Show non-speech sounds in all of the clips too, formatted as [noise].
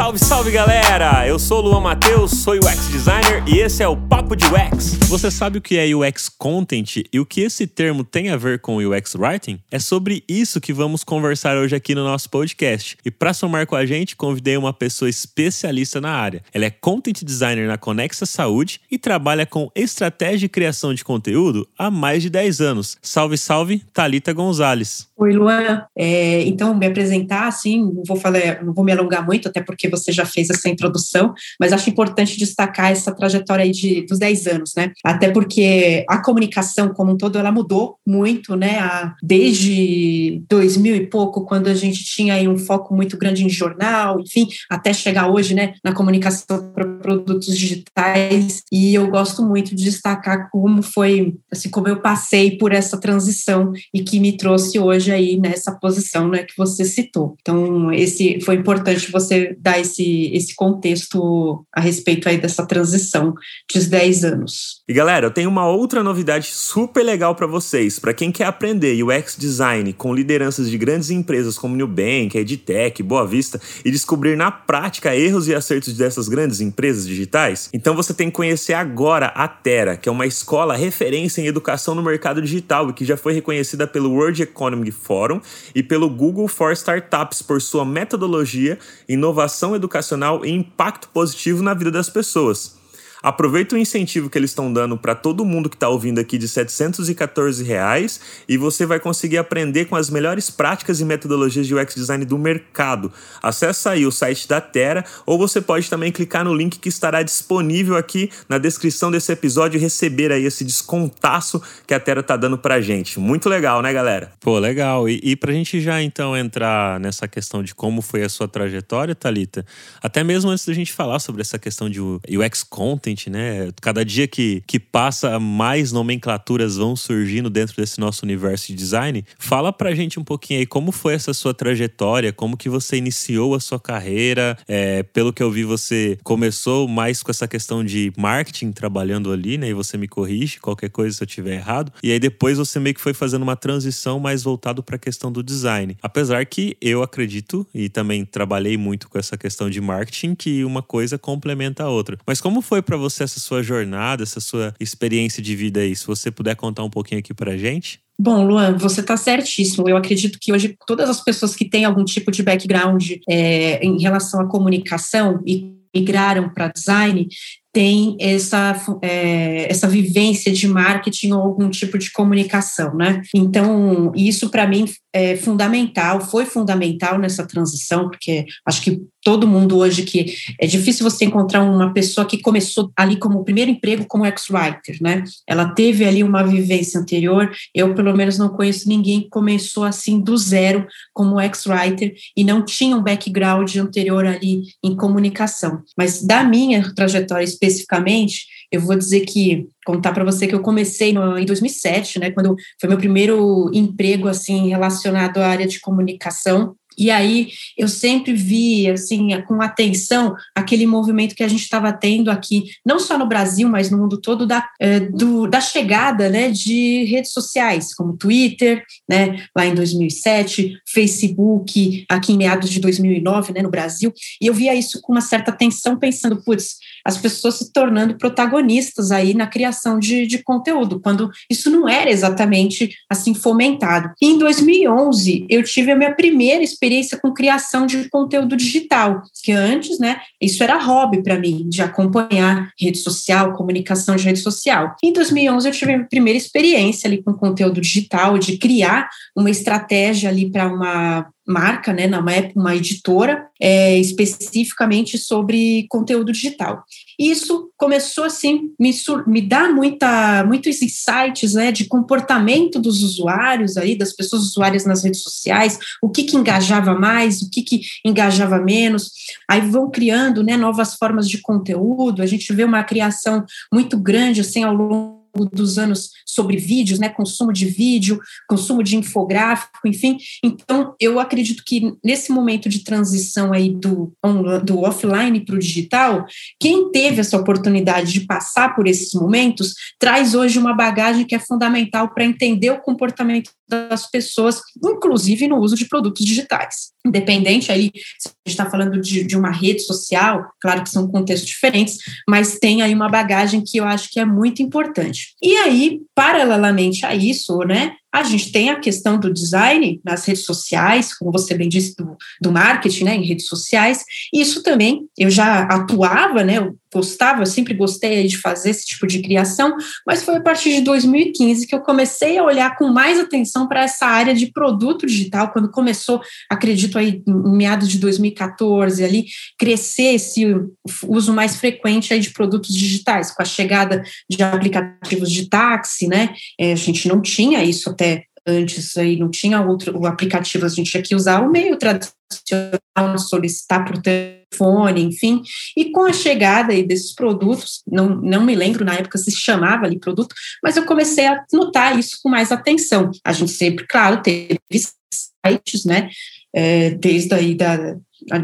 Salve, salve galera! Eu sou o Luan Matheus, sou UX designer e esse é o Papo de UX. Você sabe o que é UX content e o que esse termo tem a ver com UX writing? É sobre isso que vamos conversar hoje aqui no nosso podcast. E para somar com a gente, convidei uma pessoa especialista na área. Ela é content designer na Conexa Saúde e trabalha com estratégia de criação de conteúdo há mais de 10 anos. Salve, salve, Talita Gonzalez. Oi, Luan. É, então, me apresentar, assim, não vou, falar, não vou me alongar muito, até porque você já fez essa introdução, mas acho importante destacar essa trajetória aí de, dos 10 anos, né? Até porque a comunicação como um todo, ela mudou muito, né? A, desde 2000 e pouco, quando a gente tinha aí um foco muito grande em jornal, enfim, até chegar hoje, né, na comunicação para produtos digitais, e eu gosto muito de destacar como foi, assim, como eu passei por essa transição e que me trouxe hoje aí nessa posição né, que você citou. Então, esse foi importante você dar esse, esse contexto a respeito aí dessa transição dos 10 anos. E galera, eu tenho uma outra novidade super legal para vocês. Para quem quer aprender UX design com lideranças de grandes empresas como Nubank, Edtech, Boa Vista e descobrir na prática erros e acertos dessas grandes empresas digitais, então você tem que conhecer agora a Terra, que é uma escola referência em educação no mercado digital e que já foi reconhecida pelo World Economic Forum e pelo Google for Startups por sua metodologia, inovação educacional e impacto positivo na vida das pessoas. Aproveita o incentivo que eles estão dando para todo mundo que está ouvindo aqui de 714 reais, e você vai conseguir aprender com as melhores práticas e metodologias de UX design do mercado. Acesse aí o site da Terra ou você pode também clicar no link que estará disponível aqui na descrição desse episódio e receber aí esse descontaço que a Terra tá dando pra gente. Muito legal, né, galera? Pô, legal. E, e pra gente já então entrar nessa questão de como foi a sua trajetória, Talita, até mesmo antes da gente falar sobre essa questão de UX content né? Cada dia que, que passa, mais nomenclaturas vão surgindo dentro desse nosso universo de design. Fala pra gente um pouquinho aí como foi essa sua trajetória, como que você iniciou a sua carreira. É, pelo que eu vi, você começou mais com essa questão de marketing trabalhando ali, né? E você me corrige qualquer coisa se eu tiver errado. E aí depois você meio que foi fazendo uma transição mais voltado para a questão do design. Apesar que eu acredito e também trabalhei muito com essa questão de marketing que uma coisa complementa a outra. Mas como foi para você essa sua jornada, essa sua experiência de vida aí? Se você puder contar um pouquinho aqui para gente. Bom, Luan, você está certíssimo. Eu acredito que hoje todas as pessoas que têm algum tipo de background é, em relação à comunicação e migraram para design tem essa, é, essa vivência de marketing ou algum tipo de comunicação, né? Então, isso para mim é fundamental, foi fundamental nessa transição, porque acho que todo mundo hoje que é difícil você encontrar uma pessoa que começou ali como primeiro emprego como ex-writer, né? Ela teve ali uma vivência anterior. Eu pelo menos não conheço ninguém que começou assim do zero como ex-writer e não tinha um background anterior ali em comunicação. Mas da minha trajetória especificamente, eu vou dizer que contar para você que eu comecei no, em 2007, né, quando foi meu primeiro emprego assim relacionado à área de comunicação. E aí eu sempre vi, assim, com atenção, aquele movimento que a gente estava tendo aqui, não só no Brasil, mas no mundo todo, da, é, do, da chegada né, de redes sociais, como Twitter, né, lá em 2007, Facebook, aqui em meados de 2009, né, no Brasil. E eu via isso com uma certa atenção, pensando, putz, as pessoas se tornando protagonistas aí na criação de, de conteúdo, quando isso não era exatamente assim fomentado. E em 2011, eu tive a minha primeira experiência com criação de conteúdo digital, que antes, né, isso era hobby para mim, de acompanhar rede social, comunicação de rede social. Em 2011, eu tive a minha primeira experiência ali com conteúdo digital, de criar uma estratégia ali para uma marca, né, na uma editora, é, especificamente sobre conteúdo digital. Isso começou assim me me dá muita muitos insights, né, de comportamento dos usuários aí, das pessoas usuárias nas redes sociais, o que que engajava mais, o que que engajava menos. Aí vão criando, né, novas formas de conteúdo. A gente vê uma criação muito grande assim ao longo dos anos sobre vídeos, né, consumo de vídeo, consumo de infográfico, enfim. Então, eu acredito que nesse momento de transição aí do, do offline para o digital, quem teve essa oportunidade de passar por esses momentos traz hoje uma bagagem que é fundamental para entender o comportamento das pessoas, inclusive no uso de produtos digitais. Independente aí, se a gente está falando de, de uma rede social, claro que são contextos diferentes, mas tem aí uma bagagem que eu acho que é muito importante. E aí, paralelamente a isso, né, a gente tem a questão do design nas redes sociais, como você bem disse, do, do marketing né, em redes sociais. Isso também, eu já atuava, né, eu gostava, eu sempre gostei de fazer esse tipo de criação, mas foi a partir de 2015 que eu comecei a olhar com mais atenção para essa área de produto digital, quando começou, acredito aí, em meados de 2014, ali, crescer esse uso mais frequente aí de produtos digitais, com a chegada de aplicativos de táxi, né, é, a gente não tinha isso até antes aí não tinha outro o aplicativo, a gente tinha que usar o meio tradicional, solicitar por telefone, enfim. E com a chegada aí desses produtos, não, não me lembro na época se chamava ali produto, mas eu comecei a notar isso com mais atenção. A gente sempre, claro, teve sites, né, é, desde aí da,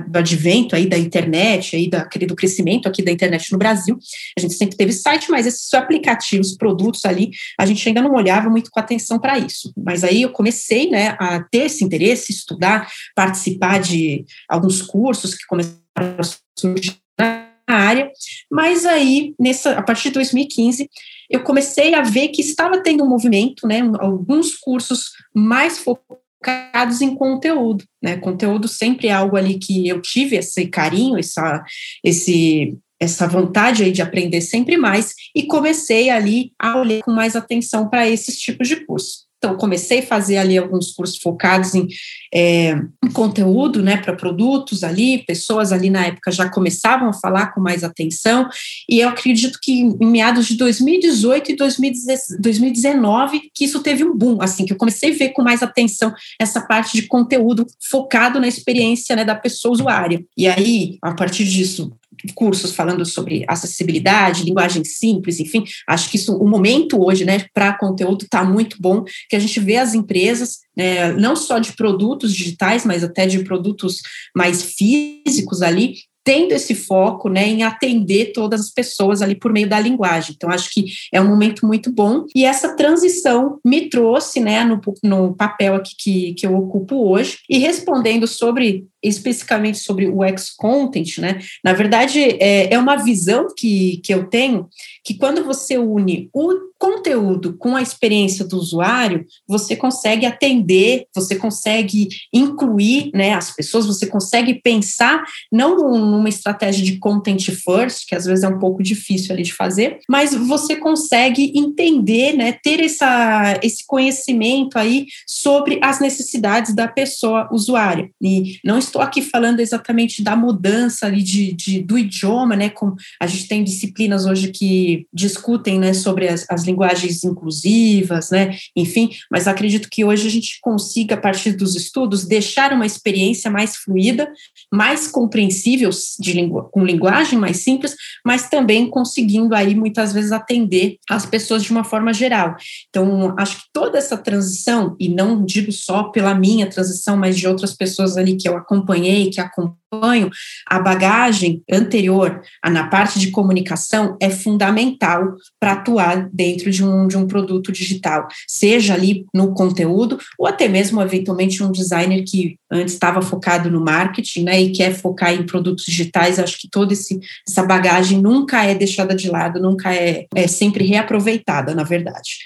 do advento aí da internet, aí da, do crescimento aqui da internet no Brasil, a gente sempre teve site, mas esses aplicativos, produtos ali, a gente ainda não olhava muito com atenção para isso. Mas aí eu comecei, né, a ter esse interesse, estudar, participar de alguns cursos que começaram a surgir na área, mas aí, nessa, a partir de 2015, eu comecei a ver que estava tendo um movimento, né, alguns cursos mais focados focados em conteúdo, né? Conteúdo sempre é algo ali que eu tive esse carinho, essa, esse, essa vontade aí de aprender sempre mais e comecei ali a olhar com mais atenção para esses tipos de curso. Então, comecei a fazer ali alguns cursos focados em, é, em conteúdo, né, para produtos ali, pessoas ali na época já começavam a falar com mais atenção, e eu acredito que em meados de 2018 e 2019 que isso teve um boom, assim, que eu comecei a ver com mais atenção essa parte de conteúdo focado na experiência, né, da pessoa usuária. E aí, a partir disso, cursos falando sobre acessibilidade, linguagem simples, enfim, acho que isso, o momento hoje, né, para conteúdo está muito bom, que a gente vê as empresas, né, não só de produtos digitais, mas até de produtos mais físicos ali, tendo esse foco né, em atender todas as pessoas ali por meio da linguagem. Então, acho que é um momento muito bom. E essa transição me trouxe né, no, no papel aqui que, que eu ocupo hoje, e respondendo sobre especificamente sobre o X-Content, né? Na verdade, é, é uma visão que, que eu tenho que quando você une o conteúdo com a experiência do usuário, você consegue atender, você consegue incluir né, as pessoas, você consegue pensar não numa estratégia de content first, que às vezes é um pouco difícil ali de fazer, mas você consegue entender, né, ter essa, esse conhecimento aí sobre as necessidades da pessoa usuária. E não estou aqui falando exatamente da mudança ali de, de do idioma, né, com, a gente tem disciplinas hoje que discutem, né, sobre as, as linguagens inclusivas, né, enfim, mas acredito que hoje a gente consiga, a partir dos estudos, deixar uma experiência mais fluida, mais compreensível, de lingu com linguagem mais simples, mas também conseguindo aí muitas vezes atender as pessoas de uma forma geral. Então, acho que toda essa transição, e não digo só pela minha transição, mas de outras pessoas ali que eu acompanhei, que acompanho, a bagagem anterior na parte de comunicação é fundamental para atuar dentro de um, de um produto digital, seja ali no conteúdo ou até mesmo, eventualmente, um designer que antes estava focado no marketing né, e quer focar em produtos digitais. Acho que toda essa bagagem nunca é deixada de lado, nunca é, é sempre reaproveitada, na verdade.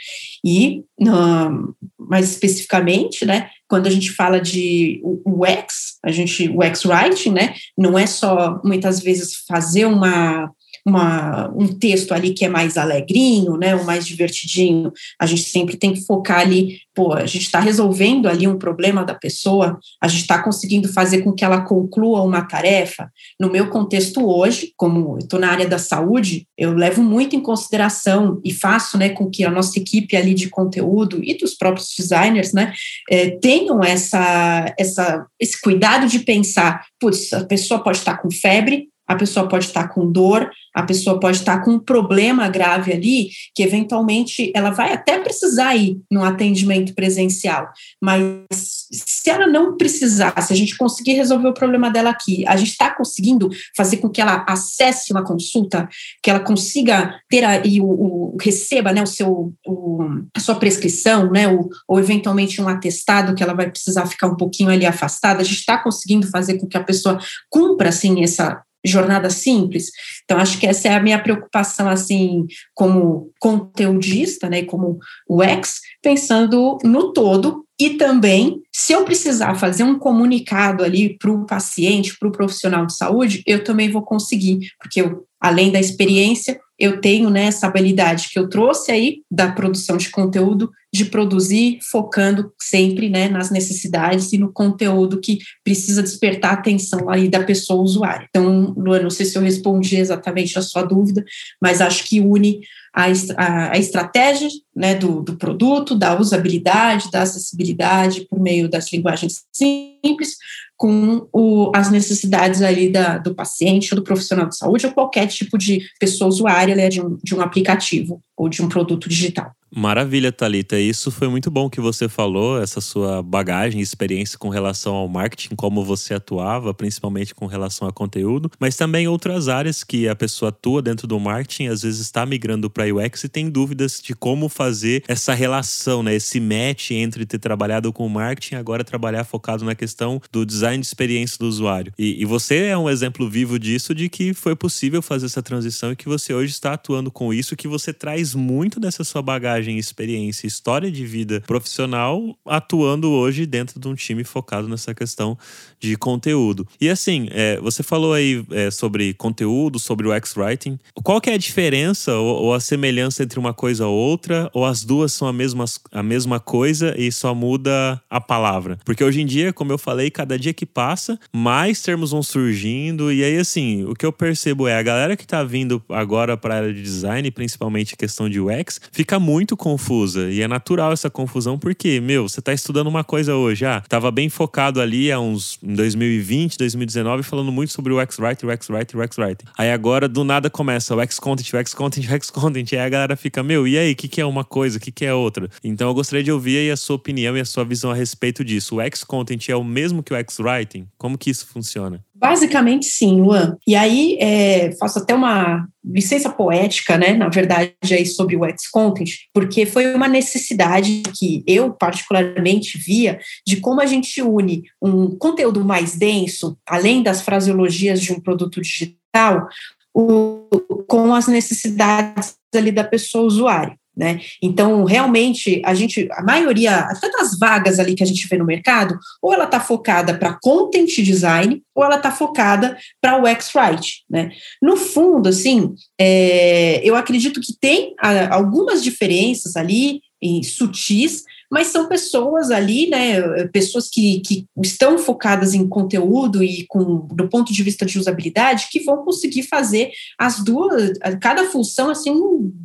E, mais especificamente, né, quando a gente fala de UX, a gente, UX Writing, né, não é só, muitas vezes, fazer uma uma, um texto ali que é mais alegrinho, né, ou mais divertidinho, a gente sempre tem que focar ali, pô, a gente está resolvendo ali um problema da pessoa, a gente está conseguindo fazer com que ela conclua uma tarefa. No meu contexto hoje, como estou na área da saúde, eu levo muito em consideração e faço, né, com que a nossa equipe ali de conteúdo e dos próprios designers, né, é, tenham essa, essa, esse cuidado de pensar, putz, a pessoa pode estar com febre, a pessoa pode estar com dor, a pessoa pode estar com um problema grave ali, que eventualmente ela vai até precisar ir no atendimento presencial, mas se ela não precisar, se a gente conseguir resolver o problema dela aqui, a gente está conseguindo fazer com que ela acesse uma consulta, que ela consiga ter aí o, o receba, né, o seu, o, a sua prescrição, né, o, ou eventualmente um atestado que ela vai precisar ficar um pouquinho ali afastada, a gente está conseguindo fazer com que a pessoa cumpra assim essa jornada simples. Então, acho que essa é a minha preocupação, assim, como conteudista, né, como UX, pensando no todo e também, se eu precisar fazer um comunicado ali para o paciente, para o profissional de saúde, eu também vou conseguir, porque eu, além da experiência, eu tenho né, essa habilidade que eu trouxe aí da produção de conteúdo, de produzir focando sempre né, nas necessidades e no conteúdo que precisa despertar a atenção aí da pessoa usuária. Então, Luana, não sei se eu respondi exatamente a sua dúvida, mas acho que une a, a, a estratégia né, do, do produto, da usabilidade, da acessibilidade por meio das linguagens simples, com o, as necessidades ali da, do paciente, do profissional de saúde, ou qualquer tipo de pessoa usuária né, de, um, de um aplicativo ou de um produto digital. Maravilha, Talita. Isso foi muito bom que você falou, essa sua bagagem, experiência com relação ao marketing, como você atuava, principalmente com relação a conteúdo, mas também outras áreas que a pessoa atua dentro do marketing, às vezes está migrando para UX e tem dúvidas de como fazer essa relação, né, esse match entre ter trabalhado com marketing e agora trabalhar focado na questão do design de experiência do usuário. E, e você é um exemplo vivo disso, de que foi possível fazer essa transição e que você hoje está atuando com isso, que você traz muito dessa sua bagagem bagagem, experiência, história de vida profissional atuando hoje dentro de um time focado nessa questão de conteúdo. E assim, é, você falou aí é, sobre conteúdo, sobre o X-Writing. Qual que é a diferença ou, ou, a semelhança entre uma coisa ou outra? Ou as duas são a mesma, a mesma coisa e só muda a palavra? Porque hoje em dia, como eu falei, cada dia que passa, mais termos vão surgindo. E aí, assim, o que eu percebo é a galera que tá vindo agora para a área de design, principalmente questão de UX, fica muito muito confusa. E é natural essa confusão, porque, meu, você tá estudando uma coisa hoje. Ah, tava bem focado ali há uns em 2020, 2019, falando muito sobre o X-Write, o X-Write, o X-Write. Aí agora, do nada, começa o X-Content, o X-Content, o X-Content. Aí a galera fica, meu, e aí, o que, que é uma coisa, o que, que é outra? Então eu gostaria de ouvir aí a sua opinião e a sua visão a respeito disso. O X-Content é o mesmo que o X-Writing? Como que isso funciona? Basicamente, sim, Luan. E aí, é, faço até uma licença poética, né, na verdade, aí sobre o X-Content, porque foi uma necessidade que eu, particularmente, via de como a gente une um conteúdo mais denso, além das fraseologias de um produto digital, o, com as necessidades ali da pessoa usuária. Né? Então, realmente, a gente, a maioria, das vagas ali que a gente vê no mercado, ou ela está focada para content design, ou ela está focada para o X-Write, né? No fundo, assim, é, eu acredito que tem algumas diferenças ali, em sutis, mas são pessoas ali, né, pessoas que, que estão focadas em conteúdo e com, do ponto de vista de usabilidade, que vão conseguir fazer as duas, cada função, assim,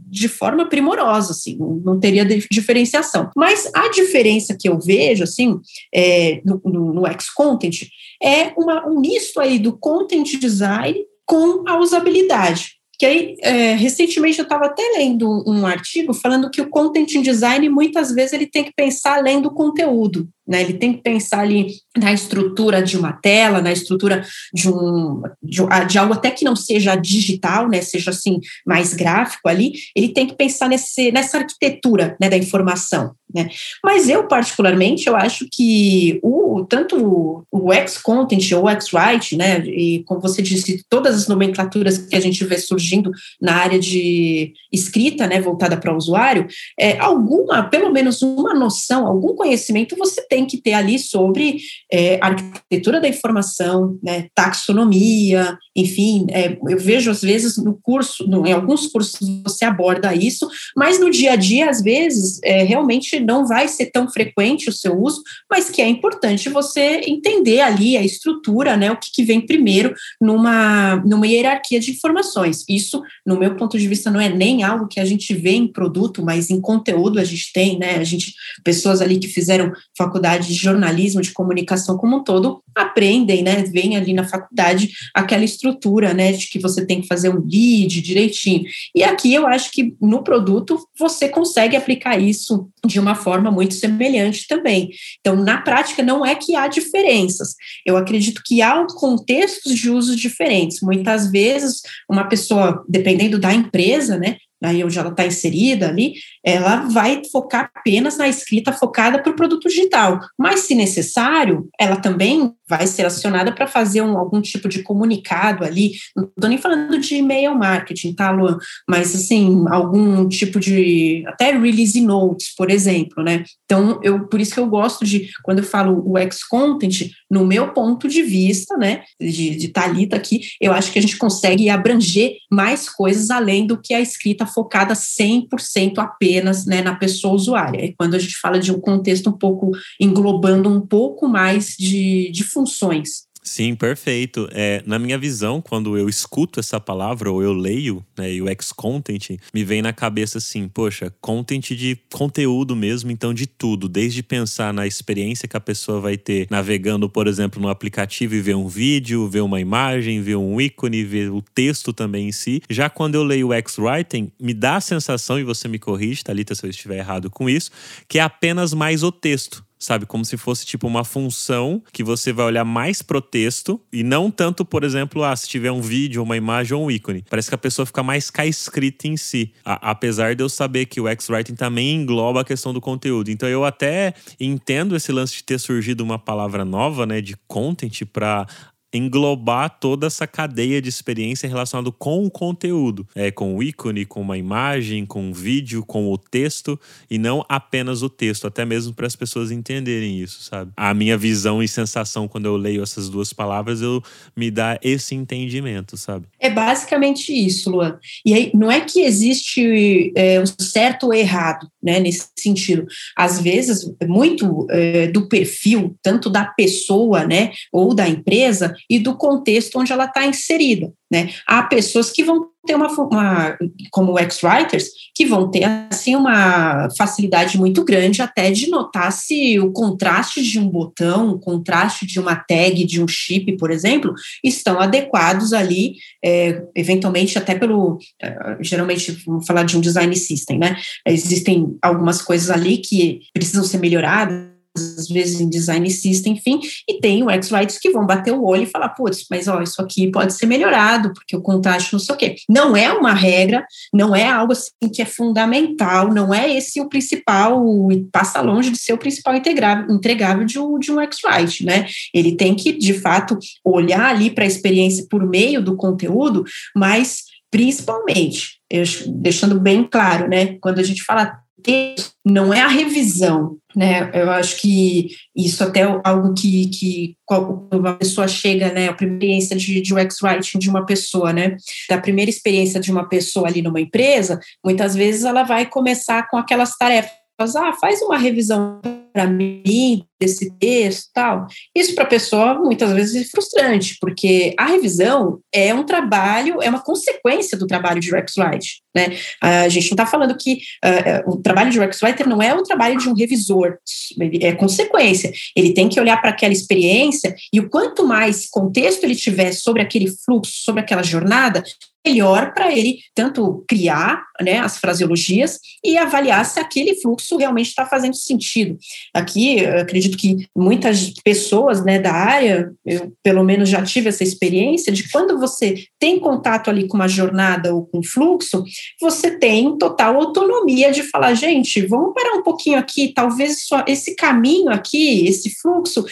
de forma primorosa, assim, não teria diferenciação. Mas a diferença que eu vejo, assim, é, no, no, no X-Content, é uma, um misto aí do content design com a usabilidade. Que aí, é, recentemente eu estava até lendo um artigo falando que o content design muitas vezes ele tem que pensar além do conteúdo. Né? Ele tem que pensar ali na estrutura de uma tela, na estrutura de um de, de, algo até que não seja digital, né? seja assim mais gráfico ali. Ele tem que pensar nesse, nessa arquitetura né, da informação. Né? Mas eu particularmente eu acho que o tanto o X-Content ou o X-Write, né, e como você disse, todas as nomenclaturas que a gente vê surgindo na área de escrita, né, voltada para o usuário, é, alguma, pelo menos uma noção, algum conhecimento você tem tem que ter ali sobre é, arquitetura da informação, né, taxonomia, enfim, é, eu vejo às vezes no curso, no, em alguns cursos você aborda isso, mas no dia a dia, às vezes, é, realmente não vai ser tão frequente o seu uso, mas que é importante você entender ali a estrutura, né, o que, que vem primeiro numa, numa hierarquia de informações. Isso, no meu ponto de vista, não é nem algo que a gente vê em produto, mas em conteúdo a gente tem, né, a gente, pessoas ali que fizeram faculdade faculdade de jornalismo, de comunicação como um todo, aprendem, né? Vem ali na faculdade aquela estrutura, né? De que você tem que fazer um lead direitinho. E aqui eu acho que no produto você consegue aplicar isso de uma forma muito semelhante também. Então, na prática, não é que há diferenças. Eu acredito que há contextos de uso diferentes. Muitas vezes, uma pessoa, dependendo da empresa, né? Aí onde ela está inserida ali, ela vai focar apenas na escrita focada para o produto digital. Mas, se necessário, ela também vai ser acionada para fazer um, algum tipo de comunicado ali. Não estou nem falando de e-mail marketing, tá, Luan? Mas, assim, algum tipo de. Até release notes, por exemplo, né? Então, eu, por isso que eu gosto de, quando eu falo o X-Content, no meu ponto de vista, né, de, de Thalita aqui, eu acho que a gente consegue abranger mais coisas além do que a escrita focada 100% apenas né, na pessoa usuária. E quando a gente fala de um contexto um pouco englobando um pouco mais de, de funções. Sim, perfeito. É, na minha visão, quando eu escuto essa palavra ou eu leio, né, UX Content, me vem na cabeça assim, poxa, content de conteúdo mesmo, então de tudo, desde pensar na experiência que a pessoa vai ter navegando, por exemplo, no aplicativo e ver um vídeo, ver uma imagem, ver um ícone, ver o texto também em si. Já quando eu leio UX Writing, me dá a sensação, e você me corrige, Thalita, se eu estiver errado com isso, que é apenas mais o texto sabe? Como se fosse tipo uma função que você vai olhar mais pro texto e não tanto, por exemplo, ah, se tiver um vídeo, uma imagem ou um ícone. Parece que a pessoa fica mais cá escrita em si. A, apesar de eu saber que o X-Writing também engloba a questão do conteúdo. Então eu até entendo esse lance de ter surgido uma palavra nova, né, de content para englobar toda essa cadeia de experiência relacionada com o conteúdo, é, com o ícone, com uma imagem, com um vídeo, com o texto, e não apenas o texto, até mesmo para as pessoas entenderem isso, sabe? A minha visão e sensação quando eu leio essas duas palavras, eu me dá esse entendimento, sabe? É basicamente isso, Luan. E aí, não é que existe é, um certo ou errado, né, nesse sentido. Às vezes, muito é, do perfil, tanto da pessoa, né, ou da empresa, e do contexto onde ela está inserida. Né? Há pessoas que vão ter uma, uma como ex-writers, que vão ter assim uma facilidade muito grande até de notar se o contraste de um botão, o contraste de uma tag, de um chip, por exemplo, estão adequados ali, é, eventualmente até pelo, é, geralmente vamos falar de um design system, né? Existem algumas coisas ali que precisam ser melhoradas às vezes em design system, enfim, e tem o X-Writes que vão bater o olho e falar, putz, mas ó, isso aqui pode ser melhorado, porque o contraste não sei o quê. Não é uma regra, não é algo assim que é fundamental, não é esse o principal, passa longe de ser o principal entregável de um, de um né? Ele tem que, de fato, olhar ali para a experiência por meio do conteúdo, mas principalmente, deixando bem claro, né, quando a gente fala não é a revisão, né? Eu acho que isso até é algo que, que uma pessoa chega, né? A primeira experiência de, de UX Writing de uma pessoa, né? Da primeira experiência de uma pessoa ali numa empresa, muitas vezes ela vai começar com aquelas tarefas ah, faz uma revisão para mim desse texto tal. Isso para a pessoa muitas vezes é frustrante, porque a revisão é um trabalho, é uma consequência do trabalho de UX Writer. Né? A gente não está falando que uh, o trabalho de UX Writer não é o trabalho de um revisor, é consequência. Ele tem que olhar para aquela experiência e o quanto mais contexto ele tiver sobre aquele fluxo, sobre aquela jornada, melhor para ele tanto criar né, as fraseologias e avaliar se aquele fluxo realmente está fazendo sentido. Aqui, acredito que muitas pessoas né, da área, eu pelo menos já tive essa experiência, de quando você tem contato ali com uma jornada ou com fluxo, você tem total autonomia de falar, gente, vamos parar um pouquinho aqui, talvez só esse caminho aqui, esse fluxo,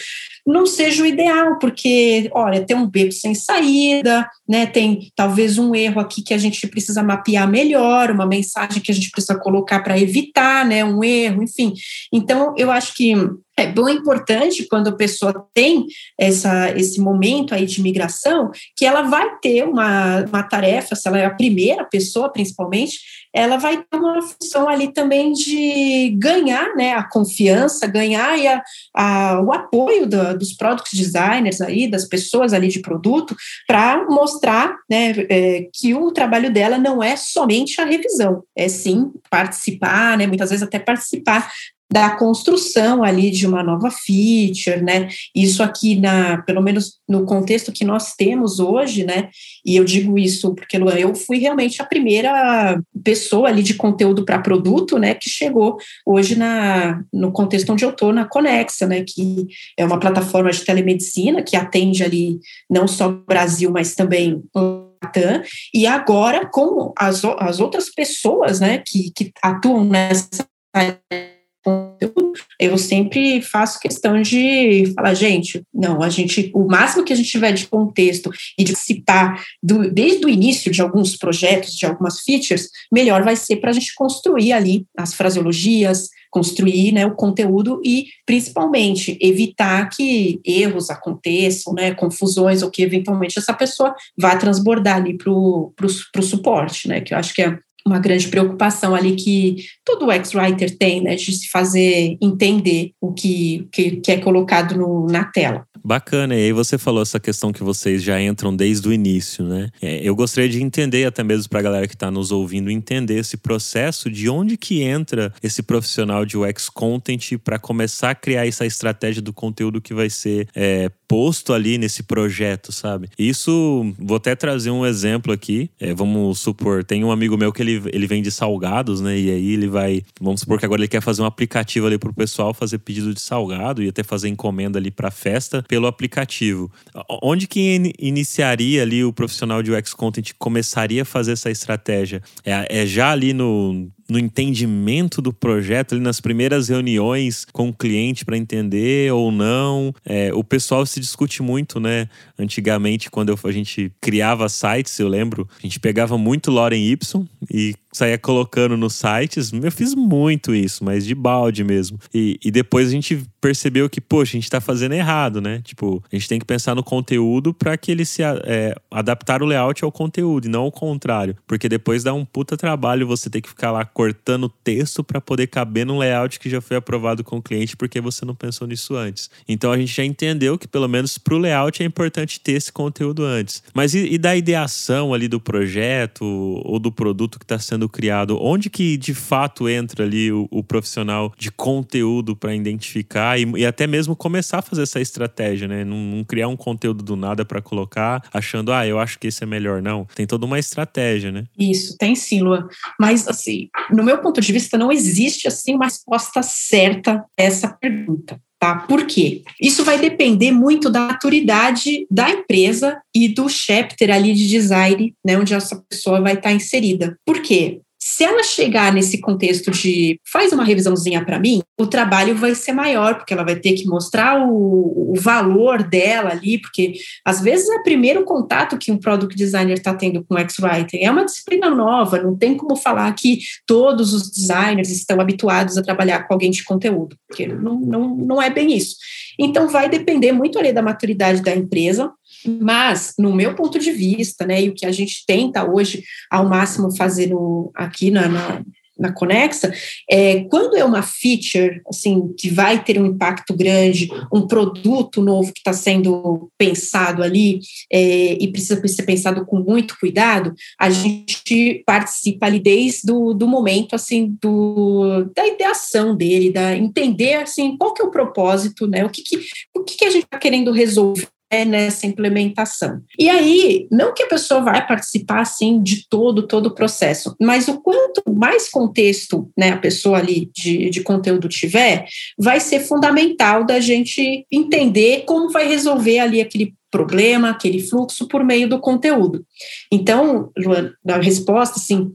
não seja o ideal, porque, olha, tem um beco sem saída, né? Tem talvez um erro aqui que a gente precisa mapear melhor, uma mensagem que a gente precisa colocar para evitar, né? Um erro, enfim. Então, eu acho que é bom importante quando a pessoa tem essa, esse momento aí de migração, que ela vai ter uma, uma tarefa, se ela é a primeira pessoa, principalmente, ela vai ter uma função ali também de ganhar né, a confiança, ganhar a, a, o apoio do, dos product designers aí, das pessoas ali de produto, para mostrar né, é, que o trabalho dela não é somente a revisão, é sim participar, né, muitas vezes até participar da construção ali de uma nova feature, né? Isso aqui na, pelo menos no contexto que nós temos hoje, né? E eu digo isso porque Luan, eu fui realmente a primeira pessoa ali de conteúdo para produto, né? Que chegou hoje na no contexto onde eu estou na Conexa, né? Que é uma plataforma de telemedicina que atende ali não só Brasil, mas também e agora com as, as outras pessoas né, que, que atuam nessa eu sempre faço questão de falar, gente, não, a gente, o máximo que a gente tiver de contexto e de participar do, desde o início de alguns projetos, de algumas features, melhor vai ser para a gente construir ali as fraseologias, construir né, o conteúdo e, principalmente, evitar que erros aconteçam, né, confusões, ou que eventualmente essa pessoa vá transbordar ali para o suporte, né, que eu acho que é uma grande preocupação ali que todo ex-writer tem, né, de se fazer entender o que, que, que é colocado no, na tela. Bacana, e aí você falou essa questão que vocês já entram desde o início, né? É, eu gostaria de entender, até mesmo para a galera que está nos ouvindo, entender esse processo, de onde que entra esse profissional de UX Content para começar a criar essa estratégia do conteúdo que vai ser é, posto ali nesse projeto, sabe? Isso, vou até trazer um exemplo aqui. É, vamos supor, tem um amigo meu que ele, ele vende salgados, né? E aí ele vai, vamos supor que agora ele quer fazer um aplicativo ali pro pessoal fazer pedido de salgado e até fazer encomenda ali para festa pelo aplicativo. Onde que in iniciaria ali o profissional de UX Content começaria a fazer essa estratégia? É, é já ali no no entendimento do projeto, ali nas primeiras reuniões com o cliente para entender ou não. É, o pessoal se discute muito, né? Antigamente, quando eu, a gente criava sites, eu lembro, a gente pegava muito Lorem Y e saía colocando nos sites. Eu fiz muito isso, mas de balde mesmo. E, e depois a gente percebeu que, poxa, a gente está fazendo errado, né? Tipo, a gente tem que pensar no conteúdo para que ele se é, adaptar o layout ao conteúdo e não ao contrário. Porque depois dá um puta trabalho você ter que ficar lá cortando texto para poder caber num layout que já foi aprovado com o cliente porque você não pensou nisso antes. Então a gente já entendeu que, pelo menos para o layout, é importante ter esse conteúdo antes. Mas e, e da ideação ali do projeto ou do produto que está sendo sendo criado, onde que de fato entra ali o, o profissional de conteúdo para identificar e, e, até mesmo começar a fazer essa estratégia, né? Não, não criar um conteúdo do nada para colocar, achando, ah, eu acho que esse é melhor. Não, tem toda uma estratégia, né? Isso, tem sim, Lua. Mas, assim, no meu ponto de vista, não existe, assim, uma resposta certa a essa pergunta. Tá? Por quê? Isso vai depender muito da maturidade da empresa e do chapter ali de design, né, onde essa pessoa vai estar inserida. Por quê? Se ela chegar nesse contexto de faz uma revisãozinha para mim, o trabalho vai ser maior, porque ela vai ter que mostrar o, o valor dela ali, porque às vezes é o primeiro contato que um product designer está tendo com X-Writing. É uma disciplina nova, não tem como falar que todos os designers estão habituados a trabalhar com alguém de conteúdo, porque não, não, não é bem isso. Então, vai depender muito ali da maturidade da empresa, mas, no meu ponto de vista, né, e o que a gente tenta hoje ao máximo fazer no, aqui na, na na Conexa, é, quando é uma feature assim que vai ter um impacto grande, um produto novo que está sendo pensado ali é, e precisa ser pensado com muito cuidado, a gente participa ali desde o do momento assim do, da ideação dele, da entender assim qual que é o propósito, né? O que, que o que, que a gente está querendo resolver nessa implementação. E aí, não que a pessoa vai participar assim de todo todo o processo, mas o quanto mais contexto, né, a pessoa ali de, de conteúdo tiver, vai ser fundamental da gente entender como vai resolver ali aquele problema, aquele fluxo por meio do conteúdo. Então, Luan, a resposta, assim,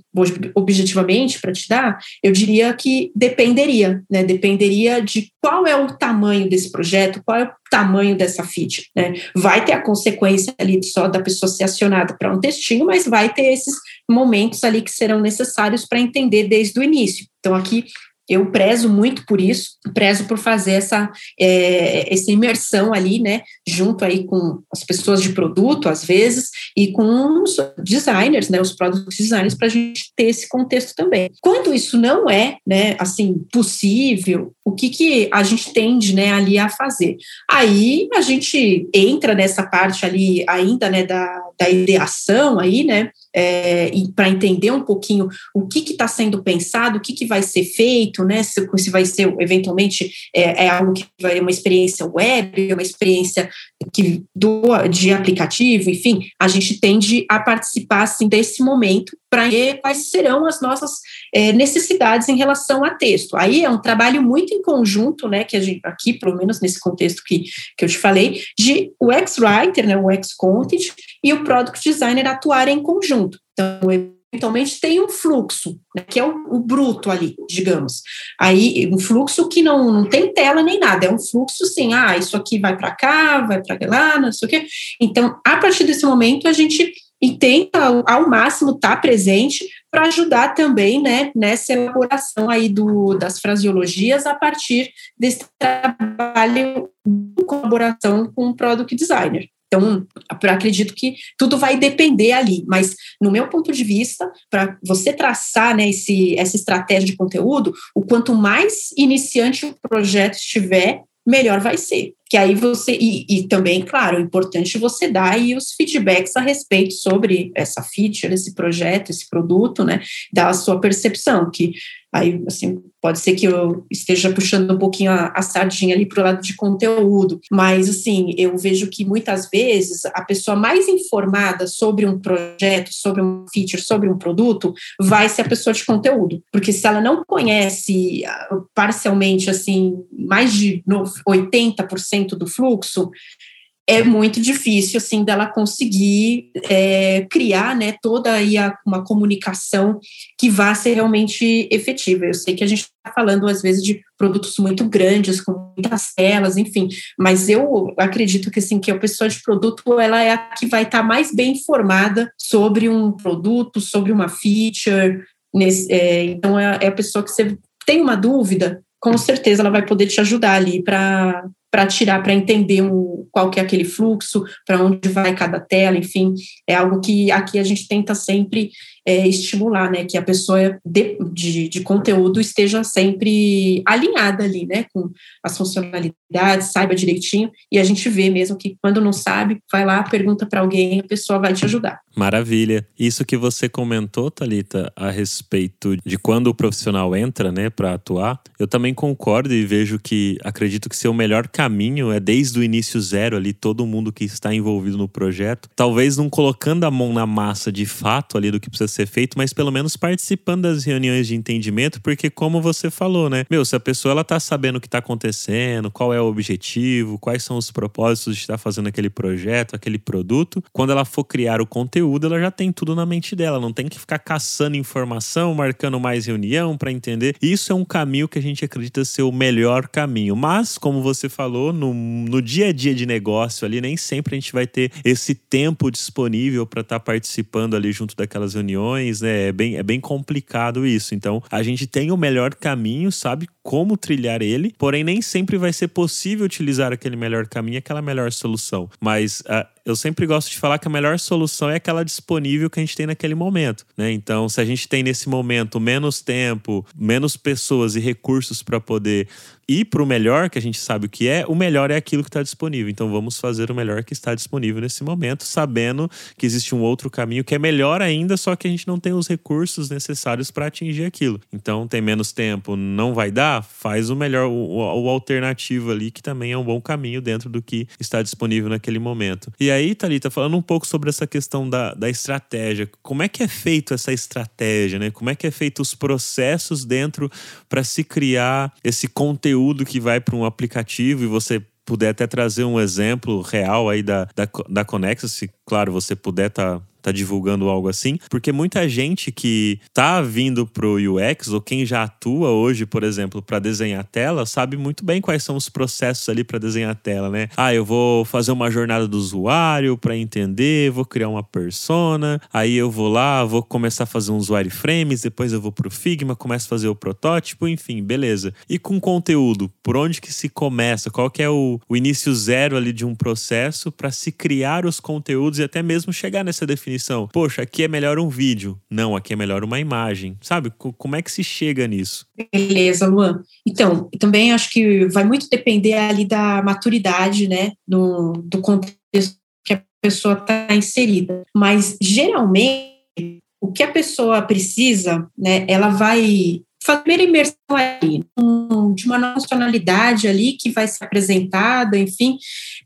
objetivamente para te dar, eu diria que dependeria, né? Dependeria de qual é o tamanho desse projeto, qual é o tamanho dessa feature, né? Vai ter a consequência ali só da pessoa ser acionada para um textinho, mas vai ter esses momentos ali que serão necessários para entender desde o início. Então, aqui eu prezo muito por isso, prezo por fazer essa, é, essa imersão ali, né, junto aí com as pessoas de produto, às vezes, e com os designers, né, os product designers, para a gente ter esse contexto também. Quando isso não é, né, assim, possível, o que, que a gente tende, né, ali a fazer? Aí a gente entra nessa parte ali ainda, né, da, da ideação aí, né? É, para entender um pouquinho o que está sendo pensado, o que, que vai ser feito, né? Se, se vai ser eventualmente é, é algo que vai uma experiência web, uma experiência que do, de aplicativo, enfim, a gente tende a participar assim, desse momento para ver quais serão as nossas é, necessidades em relação a texto. Aí é um trabalho muito em conjunto, né, que a gente, aqui, pelo menos nesse contexto que, que eu te falei, de o ex-writer, né, o ex-content e o product designer atuarem em conjunto. Então, eventualmente tem um fluxo, né, que é o, o, bruto ali, digamos. Aí, um fluxo que não, não tem tela nem nada, é um fluxo assim, ah, isso aqui vai para cá, vai para lá, não sei o quê. Então, a partir desse momento, a gente e tenta ao máximo estar tá presente para ajudar também né, nessa elaboração aí do, das fraseologias a partir desse trabalho de colaboração com o product designer. Então, acredito que tudo vai depender ali, mas no meu ponto de vista, para você traçar né, esse, essa estratégia de conteúdo, o quanto mais iniciante o projeto estiver, melhor vai ser. Que aí você, e, e também, claro, é importante você dar aí os feedbacks a respeito sobre essa feature, esse projeto, esse produto, né? Da sua percepção, que Aí, assim, pode ser que eu esteja puxando um pouquinho a, a sardinha ali para o lado de conteúdo, mas, assim, eu vejo que muitas vezes a pessoa mais informada sobre um projeto, sobre um feature, sobre um produto, vai ser a pessoa de conteúdo. Porque se ela não conhece ah, parcialmente, assim, mais de 80% do fluxo, é muito difícil assim dela conseguir é, criar né toda aí a, uma comunicação que vá ser realmente efetiva. Eu sei que a gente está falando às vezes de produtos muito grandes com muitas telas enfim mas eu acredito que assim que a pessoa de produto ela é a que vai estar tá mais bem informada sobre um produto sobre uma feature nesse, é, então é, é a pessoa que você tem uma dúvida com certeza ela vai poder te ajudar ali para para tirar, para entender um, qual que é aquele fluxo, para onde vai cada tela, enfim, é algo que aqui a gente tenta sempre é, estimular, né, que a pessoa de, de, de, conteúdo esteja sempre alinhada ali, né, com as funcionalidades, saiba direitinho, e a gente vê mesmo que quando não sabe, vai lá, pergunta para alguém, a pessoa vai te ajudar. Maravilha. Isso que você comentou, Talita, a respeito de quando o profissional entra, né, para atuar, eu também concordo e vejo que acredito que seu melhor caminho é desde o início zero ali, todo mundo que está envolvido no projeto, talvez não colocando a mão na massa de fato ali do que precisa ser feito, mas pelo menos participando das reuniões de entendimento, porque como você falou, né? Meu, se a pessoa ela tá sabendo o que tá acontecendo, qual é o objetivo, quais são os propósitos de estar fazendo aquele projeto, aquele produto, quando ela for criar o conteúdo, ela já tem tudo na mente dela, não tem que ficar caçando informação, marcando mais reunião para entender. Isso é um caminho que a gente acredita ser o melhor caminho, mas como você falou, no, no dia a dia de negócio ali, nem sempre a gente vai ter esse tempo disponível para estar tá participando ali junto daquelas reuniões né? É bem, é bem complicado isso. Então, a gente tem o melhor caminho, sabe como trilhar ele, porém nem sempre vai ser possível utilizar aquele melhor caminho, aquela melhor solução. Mas uh, eu sempre gosto de falar que a melhor solução é aquela disponível que a gente tem naquele momento, né? Então, se a gente tem nesse momento menos tempo, menos pessoas e recursos para poder ir para o melhor, que a gente sabe o que é, o melhor é aquilo que está disponível. Então vamos fazer o melhor que está disponível nesse momento, sabendo que existe um outro caminho que é melhor ainda, só que a gente não tem os recursos necessários para atingir aquilo. Então tem menos tempo, não vai dar, faz o melhor, o, o, alternativo ali, que também é um bom caminho dentro do que está disponível naquele momento. E aí, Thalita, falando um pouco sobre essa questão da, da estratégia, como é que é feito essa estratégia, né? Como é que é feito os processos dentro para se criar esse conteúdo que vai para um aplicativo e você puder até trazer um exemplo real aí da, da, da Conexa, se claro você puder estar tá tá divulgando algo assim, porque muita gente que tá vindo pro UX ou quem já atua hoje, por exemplo, para desenhar tela, sabe muito bem quais são os processos ali para desenhar tela, né? Ah, eu vou fazer uma jornada do usuário para entender, vou criar uma persona, aí eu vou lá, vou começar a fazer uns wireframes, depois eu vou pro Figma, começo a fazer o protótipo, enfim, beleza. E com conteúdo, por onde que se começa? Qual que é o, o início zero ali de um processo para se criar os conteúdos e até mesmo chegar nessa definição. Poxa, aqui é melhor um vídeo. Não, aqui é melhor uma imagem. Sabe? Como é que se chega nisso? Beleza, Luan. Então, também acho que vai muito depender ali da maturidade, né? Do, do contexto que a pessoa está inserida. Mas, geralmente, o que a pessoa precisa, né, ela vai fazer imersão ali, um, de uma funcionalidade ali que vai ser apresentada, enfim.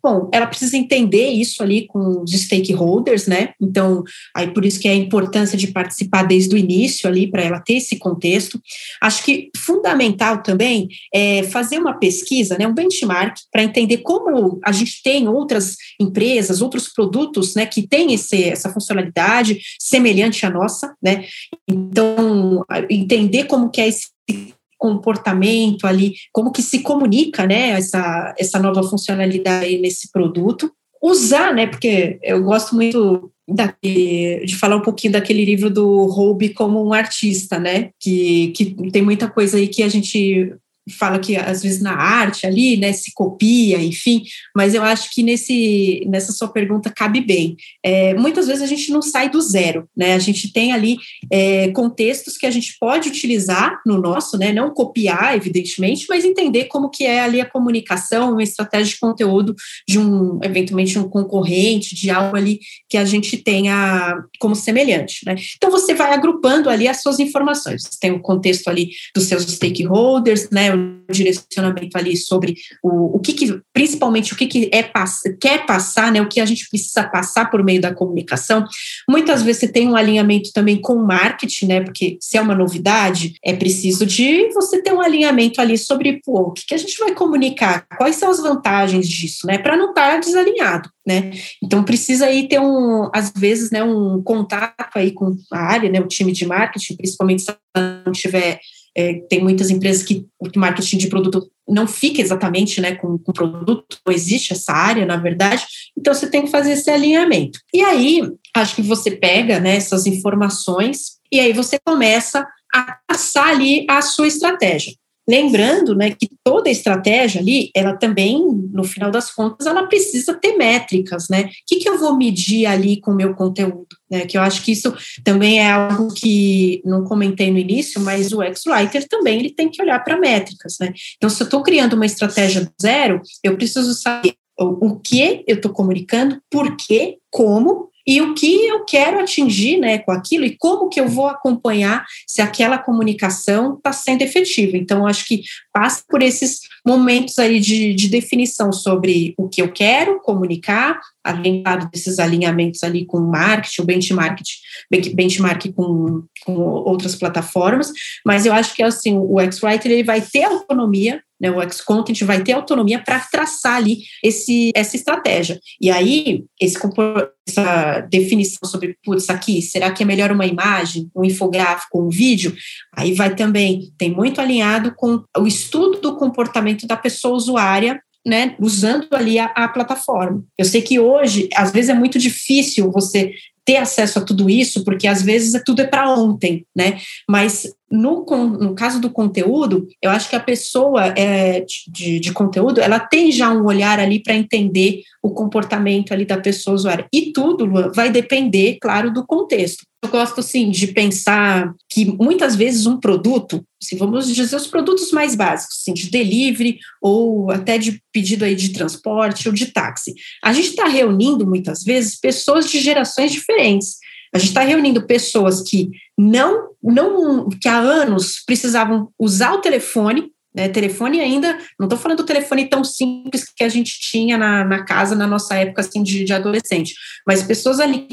Bom, ela precisa entender isso ali com os stakeholders, né? Então, aí por isso que é a importância de participar desde o início ali, para ela ter esse contexto. Acho que fundamental também é fazer uma pesquisa, né, um benchmark, para entender como a gente tem outras empresas, outros produtos, né, que têm esse, essa funcionalidade semelhante à nossa, né? Então, entender como que é esse comportamento ali, como que se comunica, né, essa, essa nova funcionalidade nesse produto. Usar, né, porque eu gosto muito de falar um pouquinho daquele livro do Hobby como um artista, né, que, que tem muita coisa aí que a gente fala que às vezes na arte ali, né, se copia, enfim, mas eu acho que nesse, nessa sua pergunta cabe bem. É, muitas vezes a gente não sai do zero, né, a gente tem ali é, contextos que a gente pode utilizar no nosso, né, não copiar, evidentemente, mas entender como que é ali a comunicação, uma estratégia de conteúdo de um, eventualmente, um concorrente, de algo ali que a gente tenha como semelhante, né. Então, você vai agrupando ali as suas informações, você tem o contexto ali dos seus stakeholders, né, o direcionamento ali sobre o, o que, que principalmente o que, que é quer passar, né, o que a gente precisa passar por meio da comunicação. Muitas vezes você tem um alinhamento também com o marketing, né, porque se é uma novidade, é preciso de você ter um alinhamento ali sobre pô, o que, que a gente vai comunicar, quais são as vantagens disso, né, para não estar desalinhado. Né? Então precisa aí ter um, às vezes, né, um contato aí com a área, né, o time de marketing, principalmente se não tiver é, tem muitas empresas que o marketing de produto não fica exatamente né, com o produto, não existe essa área, na verdade, então você tem que fazer esse alinhamento. E aí, acho que você pega né, essas informações e aí você começa a passar ali a sua estratégia. Lembrando né, que toda estratégia ali, ela também, no final das contas, ela precisa ter métricas, né? O que, que eu vou medir ali com o meu conteúdo? Né? Que eu acho que isso também é algo que não comentei no início, mas o X-Writer também ele tem que olhar para métricas, né? Então, se eu estou criando uma estratégia zero, eu preciso saber o que eu estou comunicando, por quê, como e o que eu quero atingir né, com aquilo e como que eu vou acompanhar se aquela comunicação está sendo efetiva. Então, acho que passa por esses momentos aí de, de definição sobre o que eu quero comunicar, além desses alinhamentos ali com o marketing, o benchmark, benchmark com, com outras plataformas, mas eu acho que assim, o X-Writer ele vai ter autonomia né, o X-Content vai ter autonomia para traçar ali esse, essa estratégia. E aí, esse, essa definição sobre, putz, aqui, será que é melhor uma imagem, um infográfico, um vídeo? Aí vai também, tem muito alinhado com o estudo do comportamento da pessoa usuária né, usando ali a, a, plataforma. Eu sei que hoje, às vezes, é muito difícil você ter acesso a tudo isso, porque às vezes tudo é para ontem, né? Mas no, no caso do conteúdo, eu acho que a pessoa é, de, de conteúdo, ela tem já um olhar ali para entender o comportamento ali da pessoa usuária. E tudo vai depender, claro, do contexto. Eu gosto, assim, de pensar que muitas vezes um produto, se vamos dizer os produtos mais básicos, assim, de delivery ou até de pedido aí de transporte ou de táxi, a gente está reunindo muitas vezes pessoas de gerações diferentes. A gente está reunindo pessoas que não, não, que há anos precisavam usar o telefone, né, telefone ainda, não estou falando do telefone tão simples que a gente tinha na, na casa na nossa época assim de, de adolescente, mas pessoas ali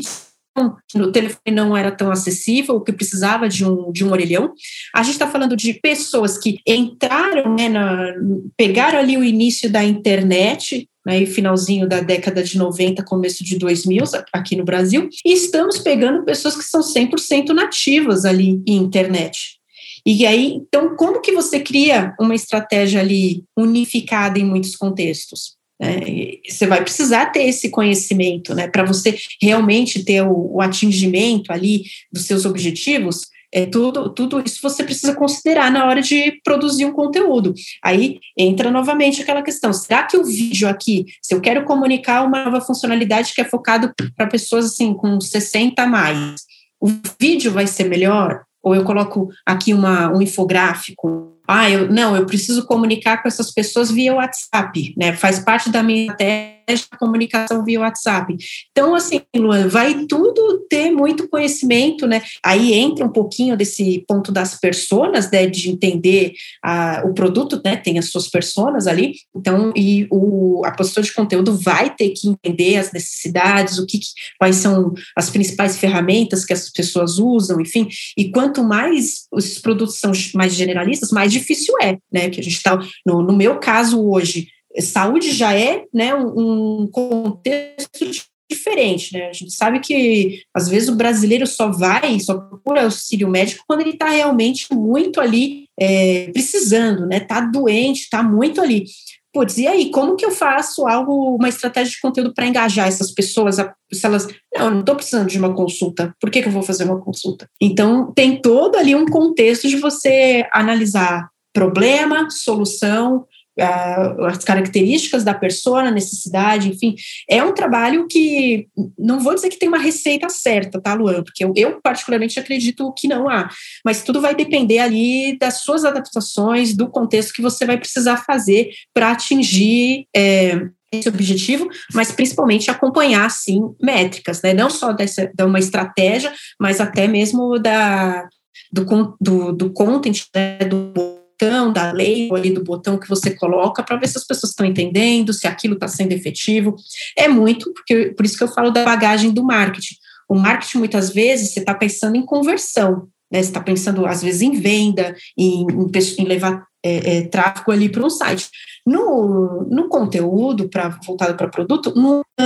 o telefone não era tão acessível, que precisava de um, de um orelhão. A gente está falando de pessoas que entraram, né, na, pegaram ali o início da internet, né, finalzinho da década de 90, começo de 2000, aqui no Brasil, e estamos pegando pessoas que são 100% nativas ali em internet. E aí, então, como que você cria uma estratégia ali unificada em muitos contextos? É, você vai precisar ter esse conhecimento, né, para você realmente ter o, o, atingimento ali dos seus objetivos. É tudo, tudo isso você precisa considerar na hora de produzir um conteúdo. Aí entra novamente aquela questão: será que o vídeo aqui, se eu quero comunicar uma nova funcionalidade que é focado para pessoas assim com 60 a mais, o vídeo vai ser melhor? Ou eu coloco aqui uma, um infográfico, ah, eu, não, eu preciso comunicar com essas pessoas via WhatsApp, né? Faz parte da minha estratégia a comunicação via WhatsApp. Então, assim, Luan, vai tudo ter muito conhecimento, né? Aí entra um pouquinho desse ponto das personas, né? De entender a, o produto, né? Tem as suas personas ali. Então, e o, a postura de conteúdo vai ter que entender as necessidades, o que, quais são as principais ferramentas que as pessoas usam, enfim. E quanto mais os produtos são mais generalistas, mais difícil é, né? Que a gente está, no, no meu caso hoje, saúde já é né, um, contexto diferente, né? A gente sabe que às vezes o brasileiro só vai, só procura auxílio médico quando ele está realmente muito ali é, precisando, né? Está doente, está muito ali. Putz, e aí, como que eu faço algo, uma estratégia de conteúdo para engajar essas pessoas? Se elas, não, eu não estou precisando de uma consulta, por que, que eu vou fazer uma consulta? Então, tem todo ali um contexto de você analisar problema, solução, as características da pessoa, a necessidade, enfim. É um trabalho que, não vou dizer que tem uma receita certa, tá, Luan? Porque eu, eu, particularmente acredito que não há, mas tudo vai depender ali das suas adaptações, do contexto que você vai precisar fazer para atingir. É, esse objetivo, mas principalmente acompanhar, sim, métricas, né? Não só dessa, de uma estratégia, mas até mesmo da, do, do, do content, né? do botão da lei ou ali do botão que você coloca para ver se as pessoas estão entendendo, se aquilo está sendo efetivo. É muito, porque por isso que eu falo da bagagem do marketing. O marketing, muitas vezes, você está pensando em conversão, né? Você está pensando, às vezes, em venda, em, em, levar é, é, tráfego ali para um site. No, no conteúdo pra, voltado para produto, não é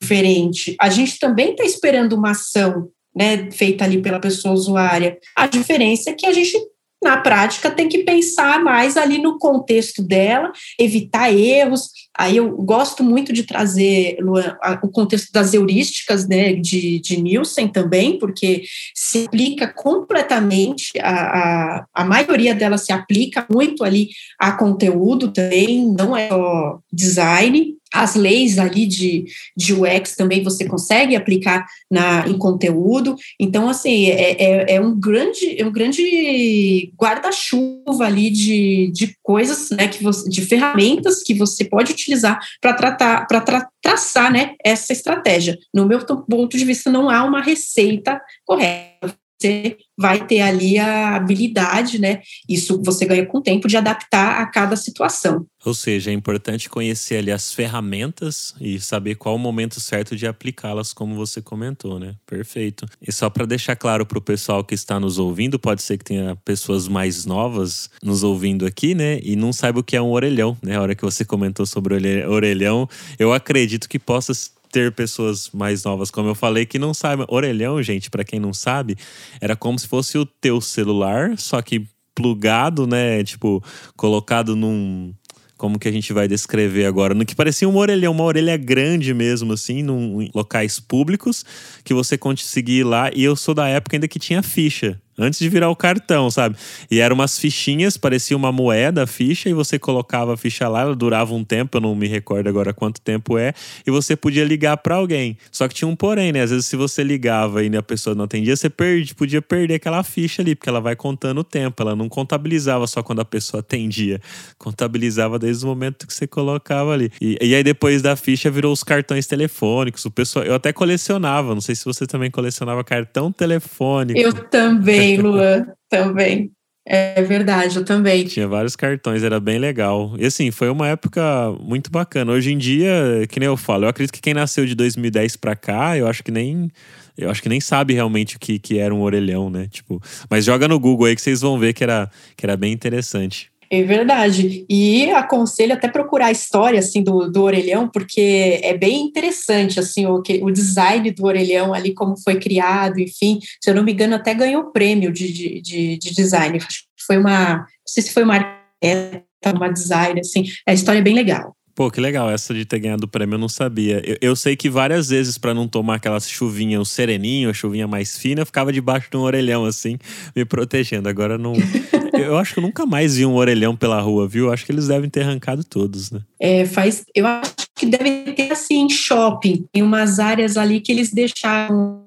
diferente. A gente também está esperando uma ação né, feita ali pela pessoa usuária. A diferença é que a gente na prática tem que pensar mais ali no contexto dela, evitar erros. Aí eu gosto muito de trazer Luan, o contexto das heurísticas né, de, de Nielsen também, porque se aplica completamente, a, a, a maioria delas se aplica muito ali a conteúdo também, não é só design, as leis ali de, de UX também você consegue aplicar na, em conteúdo. Então, assim, é, é, é um grande, é um grande guarda-chuva ali de, de coisas, né, que você, de ferramentas que você pode utilizar para tratar, para tra, traçar, né, essa estratégia. No meu ponto de vista, não há uma receita correta você vai ter ali a habilidade, né? Isso você ganha com o tempo de adaptar a cada situação. Ou seja, é importante conhecer ali as ferramentas e saber qual o momento certo de aplicá-las, como você comentou, né? Perfeito. E só para deixar claro para o pessoal que está nos ouvindo, pode ser que tenha pessoas mais novas nos ouvindo aqui, né? E não saiba o que é um orelhão, né? A hora que você comentou sobre orelhão, eu acredito que possa ter pessoas mais novas, como eu falei, que não sabem. Orelhão, gente, para quem não sabe, era como se fosse o teu celular, só que plugado, né? Tipo, colocado num como que a gente vai descrever agora? No que parecia uma orelha, uma orelha grande mesmo, assim, em locais públicos, que você conseguia ir lá. E eu sou da época ainda que tinha ficha antes de virar o cartão, sabe? E eram umas fichinhas, parecia uma moeda a ficha, e você colocava a ficha lá, ela durava um tempo, eu não me recordo agora quanto tempo é, e você podia ligar para alguém. Só que tinha um porém, né? Às vezes, se você ligava e a pessoa não atendia, você perde, podia perder aquela ficha ali, porque ela vai contando o tempo, ela não contabilizava só quando a pessoa atendia, contabilizava desde o momento que você colocava ali. E, e aí, depois da ficha, virou os cartões telefônicos. O pessoal, eu até colecionava, não sei se você também colecionava cartão telefônico. Eu também também, Luan, também. É verdade, eu também. Tinha vários cartões, era bem legal. E assim, foi uma época muito bacana. Hoje em dia, que nem eu falo, eu acredito que quem nasceu de 2010 para cá, eu acho que nem eu acho que nem sabe realmente o que, que era um orelhão, né? Tipo, mas joga no Google aí que vocês vão ver que era, que era bem interessante. É verdade. E aconselho até procurar a história assim do, do orelhão, porque é bem interessante assim o, que, o design do orelhão ali, como foi criado, enfim. Se eu não me engano, até ganhou prêmio de, de, de, de design. Foi uma. Não sei se foi uma arquiteta, uma design, assim. A história é bem legal. Pô, que legal, essa de ter ganhado o prêmio eu não sabia. Eu, eu sei que várias vezes, para não tomar aquela chuvinha, o sereninho, a chuvinha mais fina, eu ficava debaixo de um orelhão, assim, me protegendo. Agora não. [laughs] eu acho que eu nunca mais vi um orelhão pela rua, viu? Acho que eles devem ter arrancado todos, né? É, faz. Eu acho que devem ter, assim, shopping. Tem umas áreas ali que eles deixaram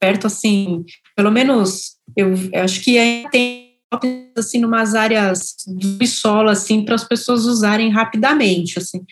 perto, assim, pelo menos, eu, eu acho que tem assim, numas áreas do solo, assim, para as pessoas usarem rapidamente, assim.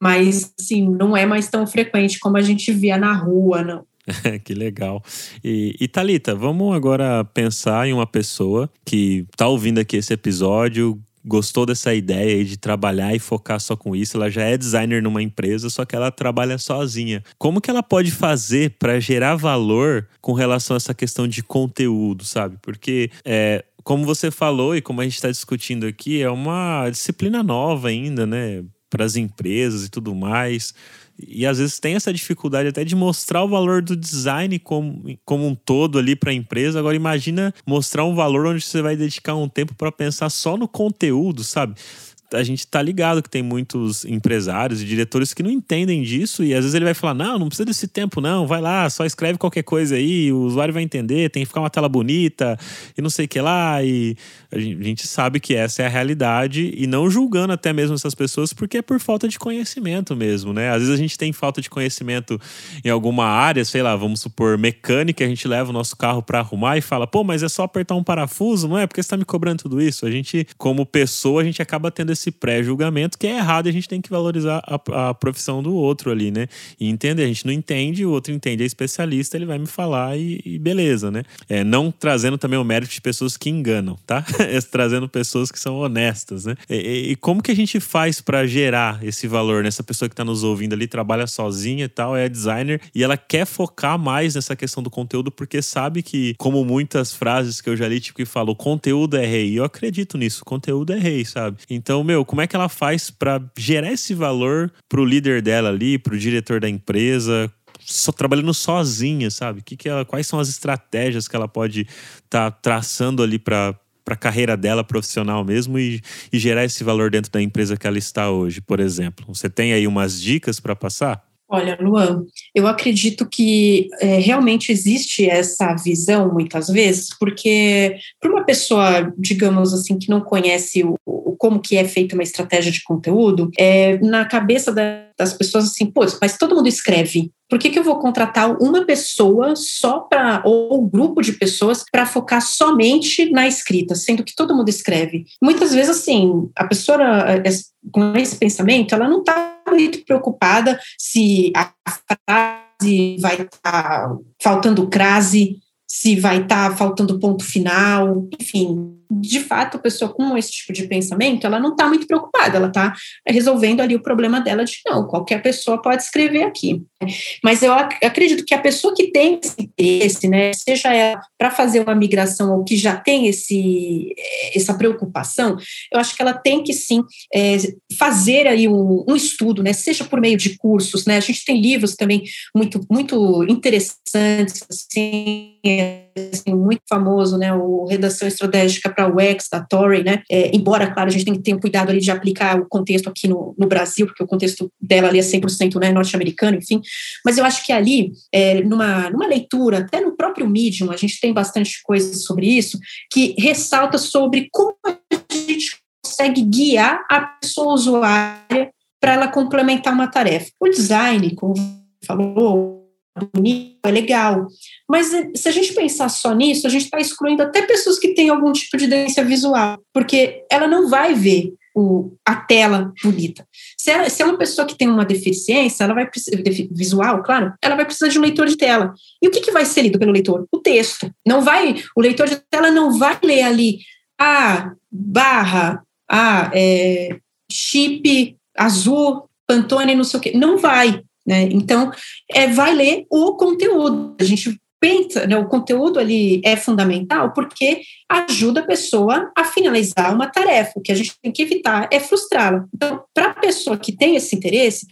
Mas, assim, não é mais tão frequente como a gente via na rua, não. [laughs] que legal. E, e Thalita, vamos agora pensar em uma pessoa que está ouvindo aqui esse episódio, gostou dessa ideia de trabalhar e focar só com isso. Ela já é designer numa empresa, só que ela trabalha sozinha. Como que ela pode fazer para gerar valor com relação a essa questão de conteúdo, sabe? Porque é, como você falou e como a gente está discutindo aqui, é uma disciplina nova ainda, né? Para as empresas e tudo mais. E às vezes tem essa dificuldade até de mostrar o valor do design como, como um todo ali para a empresa. Agora imagina mostrar um valor onde você vai dedicar um tempo para pensar só no conteúdo, sabe? A gente tá ligado que tem muitos empresários e diretores que não entendem disso e às vezes ele vai falar: não, não precisa desse tempo, não, vai lá, só escreve qualquer coisa aí, o usuário vai entender, tem que ficar uma tela bonita e não sei o que lá. E a gente sabe que essa é a realidade e não julgando até mesmo essas pessoas porque é por falta de conhecimento mesmo, né? Às vezes a gente tem falta de conhecimento em alguma área, sei lá, vamos supor, mecânica, a gente leva o nosso carro para arrumar e fala: pô, mas é só apertar um parafuso, não é? Porque você tá me cobrando tudo isso? A gente, como pessoa, a gente acaba tendo esse pré-julgamento que é errado e a gente tem que valorizar a, a, profissão do outro ali, né? E entender, a gente não entende, o outro entende, é especialista, ele vai me falar e, e beleza, né? É, não trazendo também o mérito de pessoas que enganam, tá? [laughs] É, trazendo pessoas que são honestas, né? E, e como que a gente faz para gerar esse valor nessa pessoa que está nos ouvindo ali, trabalha sozinha e tal, é designer e ela quer focar mais nessa questão do conteúdo porque sabe que, como muitas frases que eu já li, tipo, que falou, conteúdo é rei. Eu acredito nisso, conteúdo é rei, sabe? Então, meu, como é que ela faz para gerar esse valor pro líder dela ali, pro diretor da empresa, só trabalhando sozinha, sabe? Que que ela, quais são as estratégias que ela pode estar tá traçando ali para para a carreira dela profissional mesmo e, e gerar esse valor dentro da empresa que ela está hoje, por exemplo. Você tem aí umas dicas para passar? Olha, Luan, eu acredito que é, realmente existe essa visão muitas vezes, porque para uma pessoa, digamos assim, que não conhece o, o, como que é feita uma estratégia de conteúdo, é, na cabeça da, das pessoas assim, pô, mas todo mundo escreve. Por que, que eu vou contratar uma pessoa só para, ou um grupo de pessoas para focar somente na escrita, sendo que todo mundo escreve? Muitas vezes, assim, a pessoa é, com esse pensamento, ela não está muito preocupada se a frase vai estar tá faltando crase, se vai estar tá faltando ponto final, enfim, de fato, a pessoa com esse tipo de pensamento, ela não está muito preocupada, ela está resolvendo ali o problema dela de não, qualquer pessoa pode escrever aqui. Mas eu ac acredito que a pessoa que tem esse interesse, né, seja ela para fazer uma migração ou que já tem esse, essa preocupação, eu acho que ela tem que sim é, fazer aí um, um, estudo, né, seja por meio de cursos, né, a gente tem livros também muito, muito interessantes, assim, assim, muito famoso, né, o Redação Estratégica para UX, da Torrey, né, é, embora, claro, a gente tem que ter um cuidado ali de aplicar o contexto aqui no, no Brasil, porque o contexto dela ali é 100% né, norte-americano, enfim, mas eu acho que ali, é, numa, numa leitura, até no próprio Medium, a gente tem bastante coisa sobre isso, que ressalta sobre como a gente consegue guiar a pessoa usuária para ela complementar uma tarefa. O design, como falou, bonito, é legal. Mas eh, se a gente pensar só nisso, a gente está excluindo até pessoas que têm algum tipo de deficiência visual, porque ela não vai ver o, a tela bonita. Se é, se é uma pessoa que tem uma deficiência, ela vai visual, claro, ela vai precisar de um leitor de tela. E o que, que vai ser lido pelo leitor? O texto. Não vai, o leitor de tela não vai ler ali a barra, a é, chip azul, Pantone, não sei o quê. Não vai. Né? Então, é, vai ler o conteúdo. A gente pensa, né, o conteúdo ali é fundamental porque ajuda a pessoa a finalizar uma tarefa. O que a gente tem que evitar é frustrá-la. Então, para a pessoa que tem esse interesse,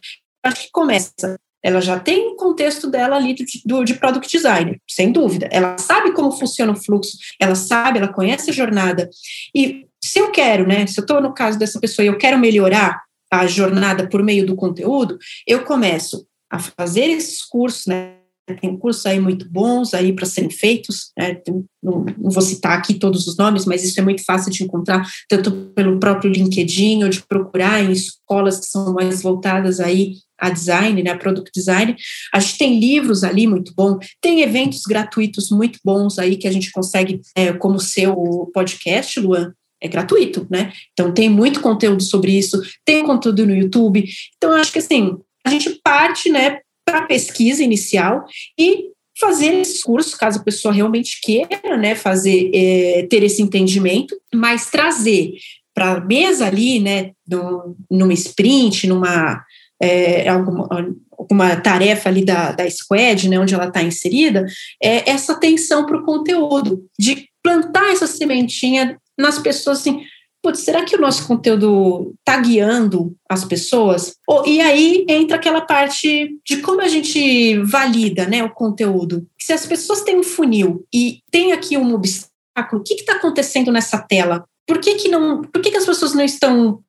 acho que começa. Ela já tem o contexto dela ali do, do, de product designer, sem dúvida. Ela sabe como funciona o fluxo, ela sabe, ela conhece a jornada. E se eu quero, né, se eu estou no caso dessa pessoa e eu quero melhorar a jornada por meio do conteúdo, eu começo a fazer esses cursos, né? Tem cursos aí muito bons aí para serem feitos, né? não, não, vou citar aqui todos os nomes, mas isso é muito fácil de encontrar, tanto pelo próprio LinkedIn ou de procurar em escolas que são mais voltadas aí a design, né, a product design. A gente tem livros ali muito bom, tem eventos gratuitos muito bons aí que a gente consegue, é, como o seu podcast, Luan, é gratuito, né? Então tem muito conteúdo sobre isso, tem conteúdo no YouTube. Então acho que assim, a gente parte, né, para a pesquisa inicial e fazer esses cursos, caso a pessoa realmente queira, né, fazer, é, ter esse entendimento, mas trazer para a mesa ali, né, no, numa sprint, numa é, alguma, alguma tarefa ali da, da squad, né, onde ela está inserida, é essa atenção para o conteúdo, de plantar essa sementinha nas pessoas assim, putz, será que o nosso conteúdo está guiando as pessoas? e aí entra aquela parte de como a gente valida né, o conteúdo. Se as pessoas têm um funil e tem aqui um obstáculo, o que está acontecendo nessa tela? Por que, que não? Por que, que as pessoas não estão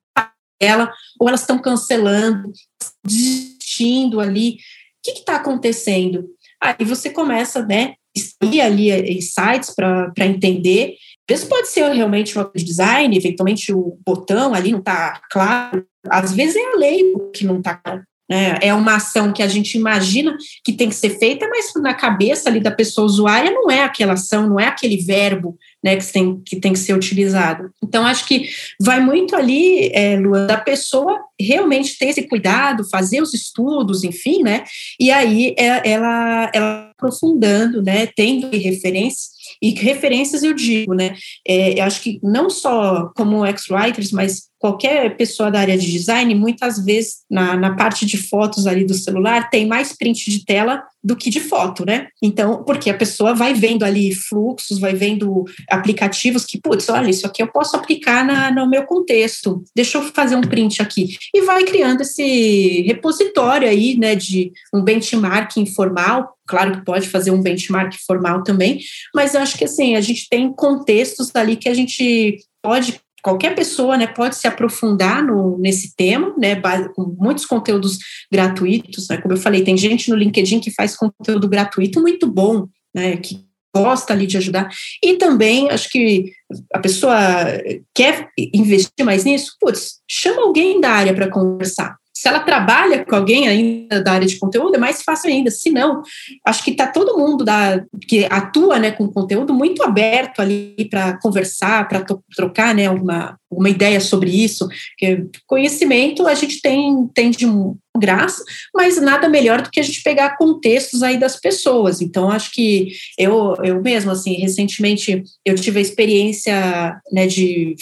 ela ou elas estão cancelando, desistindo ali? O que está acontecendo? Aí você começa, né, ir ali sites para entender vezes pode ser realmente um design, eventualmente o botão ali não está claro, às vezes é a lei que não está claro. Né? É uma ação que a gente imagina que tem que ser feita, mas na cabeça ali da pessoa usuária não é aquela ação, não é aquele verbo né, que, tem, que tem que ser utilizado. Então, acho que vai muito ali, é, Luan, da pessoa realmente ter esse cuidado, fazer os estudos, enfim, né? E aí é, ela, ela aprofundando, né, tendo referências e referências eu digo, né? É, eu acho que não só como ex-writers, mas qualquer pessoa da área de design, muitas vezes na, na parte de fotos ali do celular, tem mais print de tela do que de foto, né? Então, porque a pessoa vai vendo ali fluxos, vai vendo aplicativos que, putz, olha, isso aqui eu posso aplicar na, no meu contexto, deixa eu fazer um print aqui. E vai criando esse repositório aí, né, de um benchmark informal, claro que pode fazer um benchmark formal também, mas eu acho que, assim, a gente tem contextos ali que a gente pode qualquer pessoa né, pode se aprofundar no, nesse tema, né, com muitos conteúdos gratuitos. Né, como eu falei, tem gente no LinkedIn que faz conteúdo gratuito muito bom, né, que gosta ali de ajudar. E também, acho que a pessoa quer investir mais nisso, putz, chama alguém da área para conversar. Se ela trabalha com alguém ainda da área de conteúdo, é mais fácil ainda. Se não, acho que está todo mundo da, que atua né, com conteúdo muito aberto ali para conversar, para trocar né, uma, uma ideia sobre isso. Porque conhecimento a gente tem, tem de graça, mas nada melhor do que a gente pegar contextos aí das pessoas. Então, acho que eu, eu mesmo, assim, recentemente eu tive a experiência né, de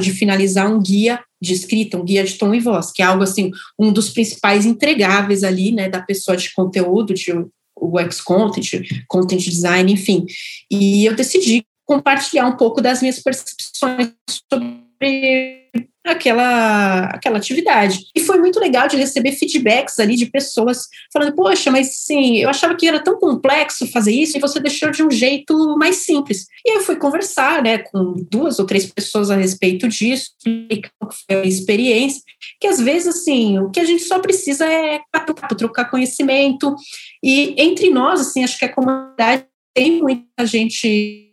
de finalizar um guia de escrita, um guia de tom e voz, que é algo assim, um dos principais entregáveis ali, né, da pessoa de conteúdo, de o X-Content, Content Design, enfim. E eu decidi compartilhar um pouco das minhas percepções sobre aquela, aquela atividade. E foi muito legal de receber feedbacks ali de pessoas falando, poxa, mas sim, eu achava que era tão complexo fazer isso e você deixou de um jeito mais simples. E eu fui conversar, né, com duas ou três pessoas a respeito disso, explicar que foi a experiência, que às vezes, assim, o que a gente só precisa é trocar conhecimento, e entre nós, assim, acho que a comunidade tem muita gente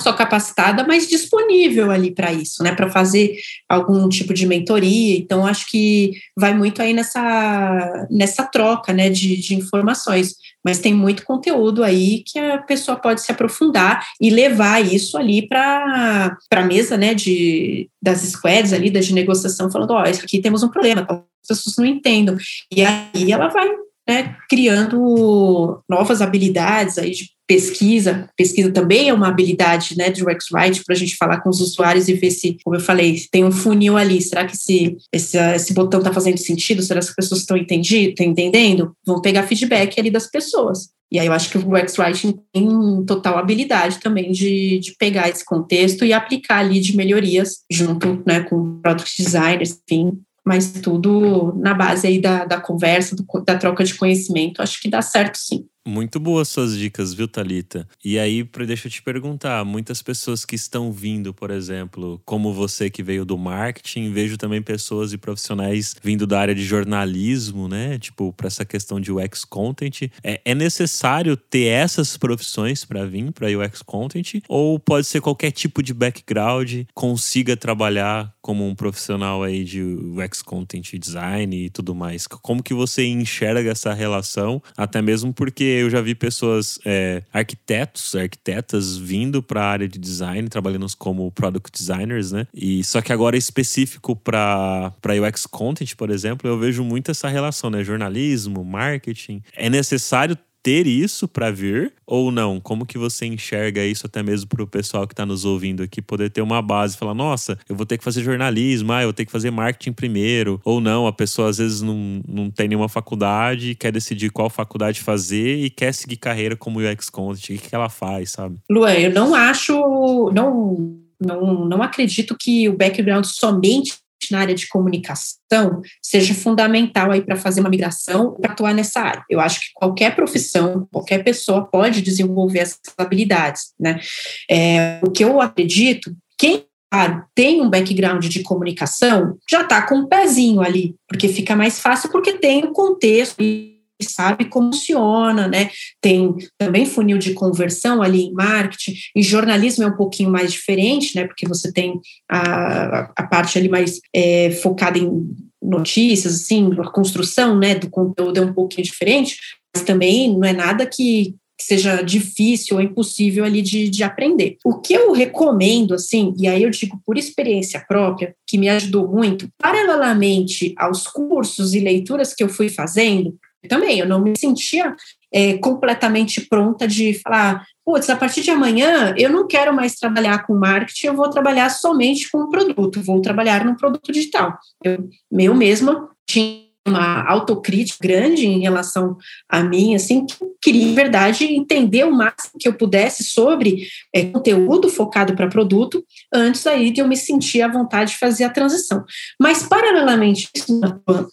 só capacitada, mas disponível ali para isso, né, para fazer algum tipo de mentoria. Então, acho que vai muito aí nessa, nessa troca, né, de, de informações. Mas tem muito conteúdo aí que a pessoa pode se aprofundar e levar isso ali para a mesa, né, de, das squads ali, das de negociação, falando, ó, oh, aqui temos um problema, as pessoas não entendam. E aí ela vai né, criando novas habilidades aí de pesquisa. Pesquisa também é uma habilidade né, de UX Write para a gente falar com os usuários e ver se, como eu falei, tem um funil ali. Será que esse, esse, esse botão está fazendo sentido? Será que as pessoas estão entendendo? Vão pegar feedback ali das pessoas. E aí eu acho que o UX Writing tem total habilidade também de, de pegar esse contexto e aplicar ali de melhorias junto né, com product designers, enfim, mas tudo na base aí da, da conversa, do, da troca de conhecimento, acho que dá certo sim. Muito boas suas dicas, viu, Talita? E aí, deixa eu te perguntar, muitas pessoas que estão vindo, por exemplo, como você que veio do marketing, vejo também pessoas e profissionais vindo da área de jornalismo, né? Tipo, para essa questão de UX content. É, é necessário ter essas profissões para vir para UX content ou pode ser qualquer tipo de background consiga trabalhar como um profissional aí de UX content design e tudo mais? Como que você enxerga essa relação? Até mesmo porque eu já vi pessoas, é, arquitetos, arquitetas vindo para a área de design, trabalhando como product designers, né? E só que agora específico para UX content, por exemplo, eu vejo muito essa relação, né? Jornalismo, marketing. É necessário ter isso para vir ou não? Como que você enxerga isso até mesmo para o pessoal que está nos ouvindo aqui poder ter uma base, falar, nossa, eu vou ter que fazer jornalismo, ah, eu vou ter que fazer marketing primeiro, ou não, a pessoa às vezes não, não tem nenhuma faculdade, quer decidir qual faculdade fazer e quer seguir carreira como UX Content, o que, que ela faz, sabe? Luan, eu não acho, não, não, não acredito que o background somente na área de comunicação seja fundamental aí para fazer uma migração, para atuar nessa área. Eu acho que qualquer profissão, qualquer pessoa pode desenvolver essas habilidades, né? É, o que eu acredito, quem tem um background de comunicação, já está com um pezinho ali, porque fica mais fácil, porque tem o contexto sabe como funciona, né? Tem também funil de conversão ali em marketing. Em jornalismo é um pouquinho mais diferente, né? Porque você tem a, a parte ali mais é, focada em notícias, assim, a construção, né, do conteúdo é um pouquinho diferente, mas também não é nada que seja difícil ou impossível ali de, de aprender. O que eu recomendo, assim, e aí eu digo por experiência própria, que me ajudou muito, paralelamente aos cursos e leituras que eu fui fazendo, também, eu não me sentia é, completamente pronta de falar, putz, a partir de amanhã eu não quero mais trabalhar com marketing, eu vou trabalhar somente com o produto, vou trabalhar no produto digital. Eu, eu mesma tinha uma autocrítica grande em relação a mim, assim, que queria, em verdade, entender o máximo que eu pudesse sobre é, conteúdo focado para produto, antes aí de eu me sentir à vontade de fazer a transição. Mas, paralelamente,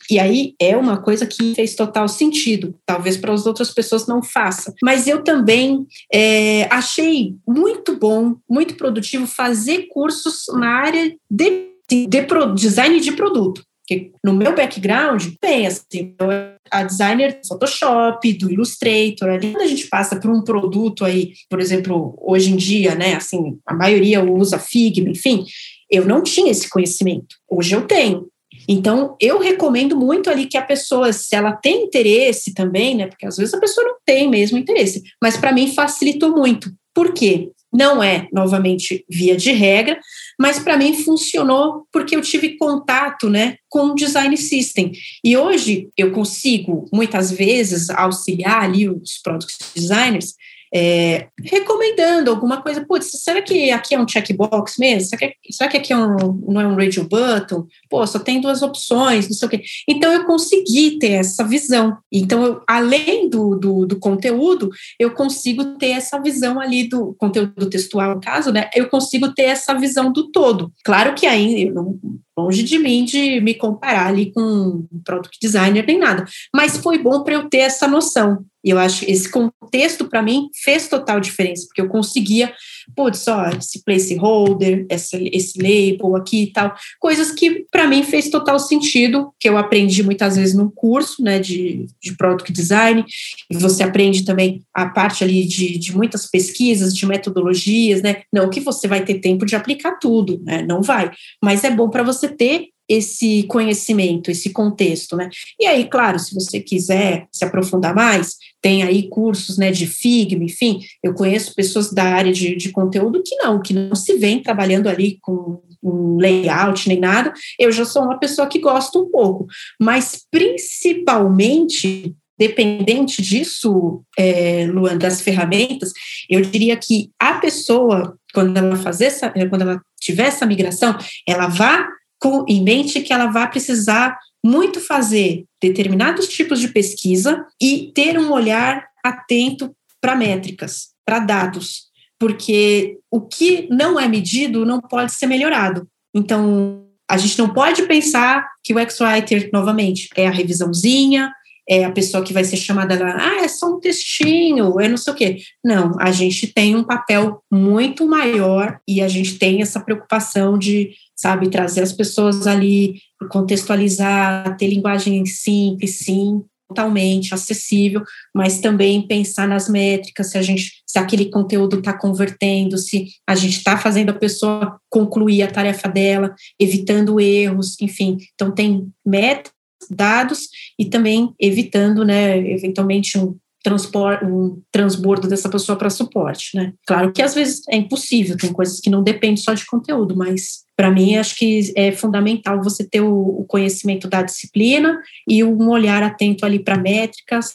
e aí é uma coisa que fez total sentido, talvez para as outras pessoas não faça, mas eu também é, achei muito bom, muito produtivo fazer cursos na área de, de design de produto. Porque no meu background, tem assim, eu a designer do Photoshop, do Illustrator, ali quando a gente passa por um produto aí, por exemplo, hoje em dia, né, assim, a maioria usa Figma, enfim, eu não tinha esse conhecimento. Hoje eu tenho. Então, eu recomendo muito ali que a pessoa, se ela tem interesse também, né, porque às vezes a pessoa não tem mesmo interesse, mas para mim facilitou muito. Por quê? Não é, novamente, via de regra, mas para mim funcionou porque eu tive contato né, com o design system. E hoje eu consigo, muitas vezes, auxiliar ali os product designers é, recomendando alguma coisa. Putz, será que aqui é um checkbox mesmo? Será que, será que aqui é um, não é um radio button? Pô, só tem duas opções, não sei o quê. Então, eu consegui ter essa visão. Então, eu, além do, do, do, conteúdo, eu consigo ter essa visão ali do conteúdo textual, no caso, né? Eu consigo ter essa visão do todo. Claro que ainda, longe de mim de me comparar ali com um product designer nem nada, mas foi bom para eu ter essa noção. E eu acho que esse contexto, para mim, fez total diferença, porque eu conseguia, putz, ó, esse placeholder, esse, esse label aqui e tal, coisas que para mim fez total sentido, que eu aprendi muitas vezes num curso, né, de, de product design, e você aprende também a parte ali de, de muitas pesquisas, de metodologias, né, não que você vai ter tempo de aplicar tudo, né, não vai, mas é bom para você ter esse conhecimento, esse contexto, né? E aí, claro, se você quiser se aprofundar mais, tem aí cursos, né, de Figma, enfim, eu conheço pessoas da área de, de conteúdo que não, que não se vem trabalhando ali com um layout nem nada, eu já sou uma pessoa que gosta um pouco, mas principalmente dependente disso, é, Luan, das ferramentas, eu diria que a pessoa, quando ela fazer essa, quando ela tiver essa migração, ela vá com, em mente que ela vai precisar muito fazer determinados tipos de pesquisa e ter um olhar atento para métricas, para dados, porque o que não é medido não pode ser melhorado. Então, a gente não pode pensar que o X-Writer, novamente, é a revisãozinha, é a pessoa que vai ser chamada lá, ah, é só um textinho, é não sei o quê. Não, a gente tem um papel muito maior e a gente tem essa preocupação de, sabe, trazer as pessoas ali, contextualizar, ter linguagem simples, sim, totalmente acessível, mas também pensar nas métricas, se a gente, se aquele conteúdo está convertendo, se a gente está fazendo a pessoa concluir a tarefa dela, evitando erros, enfim. Então tem métricas, dados e também evitando, né, eventualmente um transporte, um transbordo dessa pessoa para suporte, né? Claro que às vezes é impossível, tem coisas que não dependem só de conteúdo, mas para mim acho que é fundamental você ter o, o conhecimento da disciplina e um olhar atento ali para métricas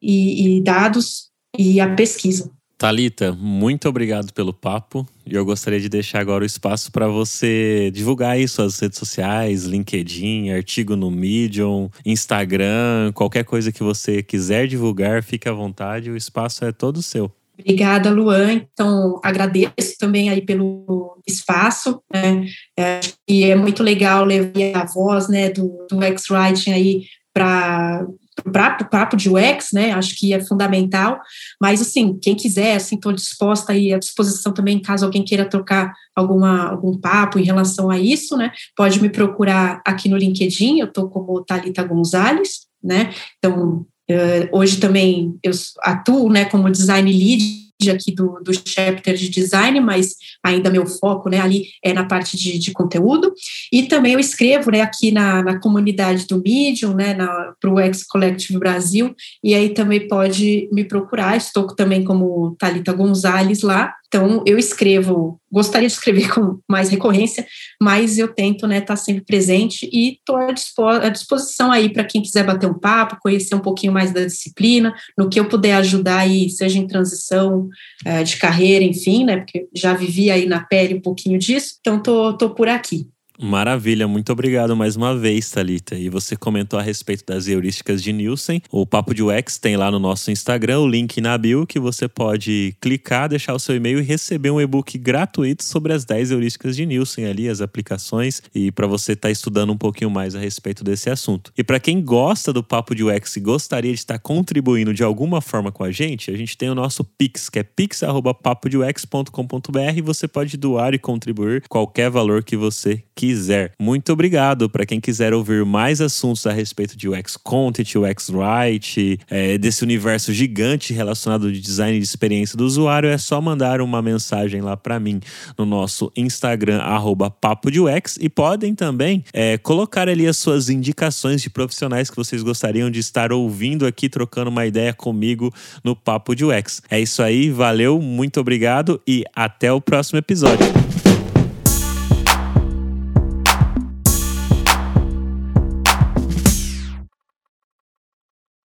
e, e dados e a pesquisa. Talita, muito obrigado pelo papo. E eu gostaria de deixar agora o espaço para você divulgar aí suas redes sociais, LinkedIn, artigo no Medium, Instagram, qualquer coisa que você quiser divulgar, fique à vontade, o espaço é todo seu. Obrigada, Luan. Então, agradeço também aí pelo espaço, né? É, e é muito legal levar a voz, né, do, do X-Writing aí para o papo de UX, né? Acho que é fundamental. Mas, assim, quem quiser, assim, estou disposta aí à disposição também, caso alguém queira trocar alguma, algum papo em relação a isso, né? Pode me procurar aqui no LinkedIn, eu estou como Talita Gonzalez, né? Então, Uh, hoje também eu atuo né, como design lead aqui do, do chapter de design, mas ainda meu foco né, ali é na parte de, de conteúdo. E também eu escrevo né, aqui na, na comunidade do Medium, né, para o X Collective Brasil, e aí também pode me procurar. Estou também como Talita Gonzalez lá. Então, eu escrevo, gostaria de escrever [laughs] com mais recorrência, mas eu tento né, estar tá sempre presente e estou à disposição aí para quem quiser bater um papo, conhecer um pouquinho mais da disciplina, no que eu puder ajudar aí, seja em transição uh, de carreira, enfim, né, porque já vivi aí na pele um pouquinho disso, então estou por aqui. Maravilha, muito obrigado mais uma vez, Talita. E você comentou a respeito das heurísticas de Nielsen. O Papo de UX tem lá no nosso Instagram o link na bio que você pode clicar, deixar o seu e-mail e receber um e-book gratuito sobre as 10 heurísticas de Nielsen ali, as aplicações e para você estar tá estudando um pouquinho mais a respeito desse assunto. E para quem gosta do Papo de UX e gostaria de estar contribuindo de alguma forma com a gente, a gente tem o nosso Pix, que é pix@papodeux.com.br você pode doar e contribuir qualquer valor que você quiser quiser. Muito obrigado para quem quiser ouvir mais assuntos a respeito de UX Content, UX Write, é, desse universo gigante relacionado de design de experiência do usuário, é só mandar uma mensagem lá para mim no nosso Instagram, arroba Papo de UX, e podem também é, colocar ali as suas indicações de profissionais que vocês gostariam de estar ouvindo aqui, trocando uma ideia comigo no Papo de UX. É isso aí, valeu, muito obrigado e até o próximo episódio.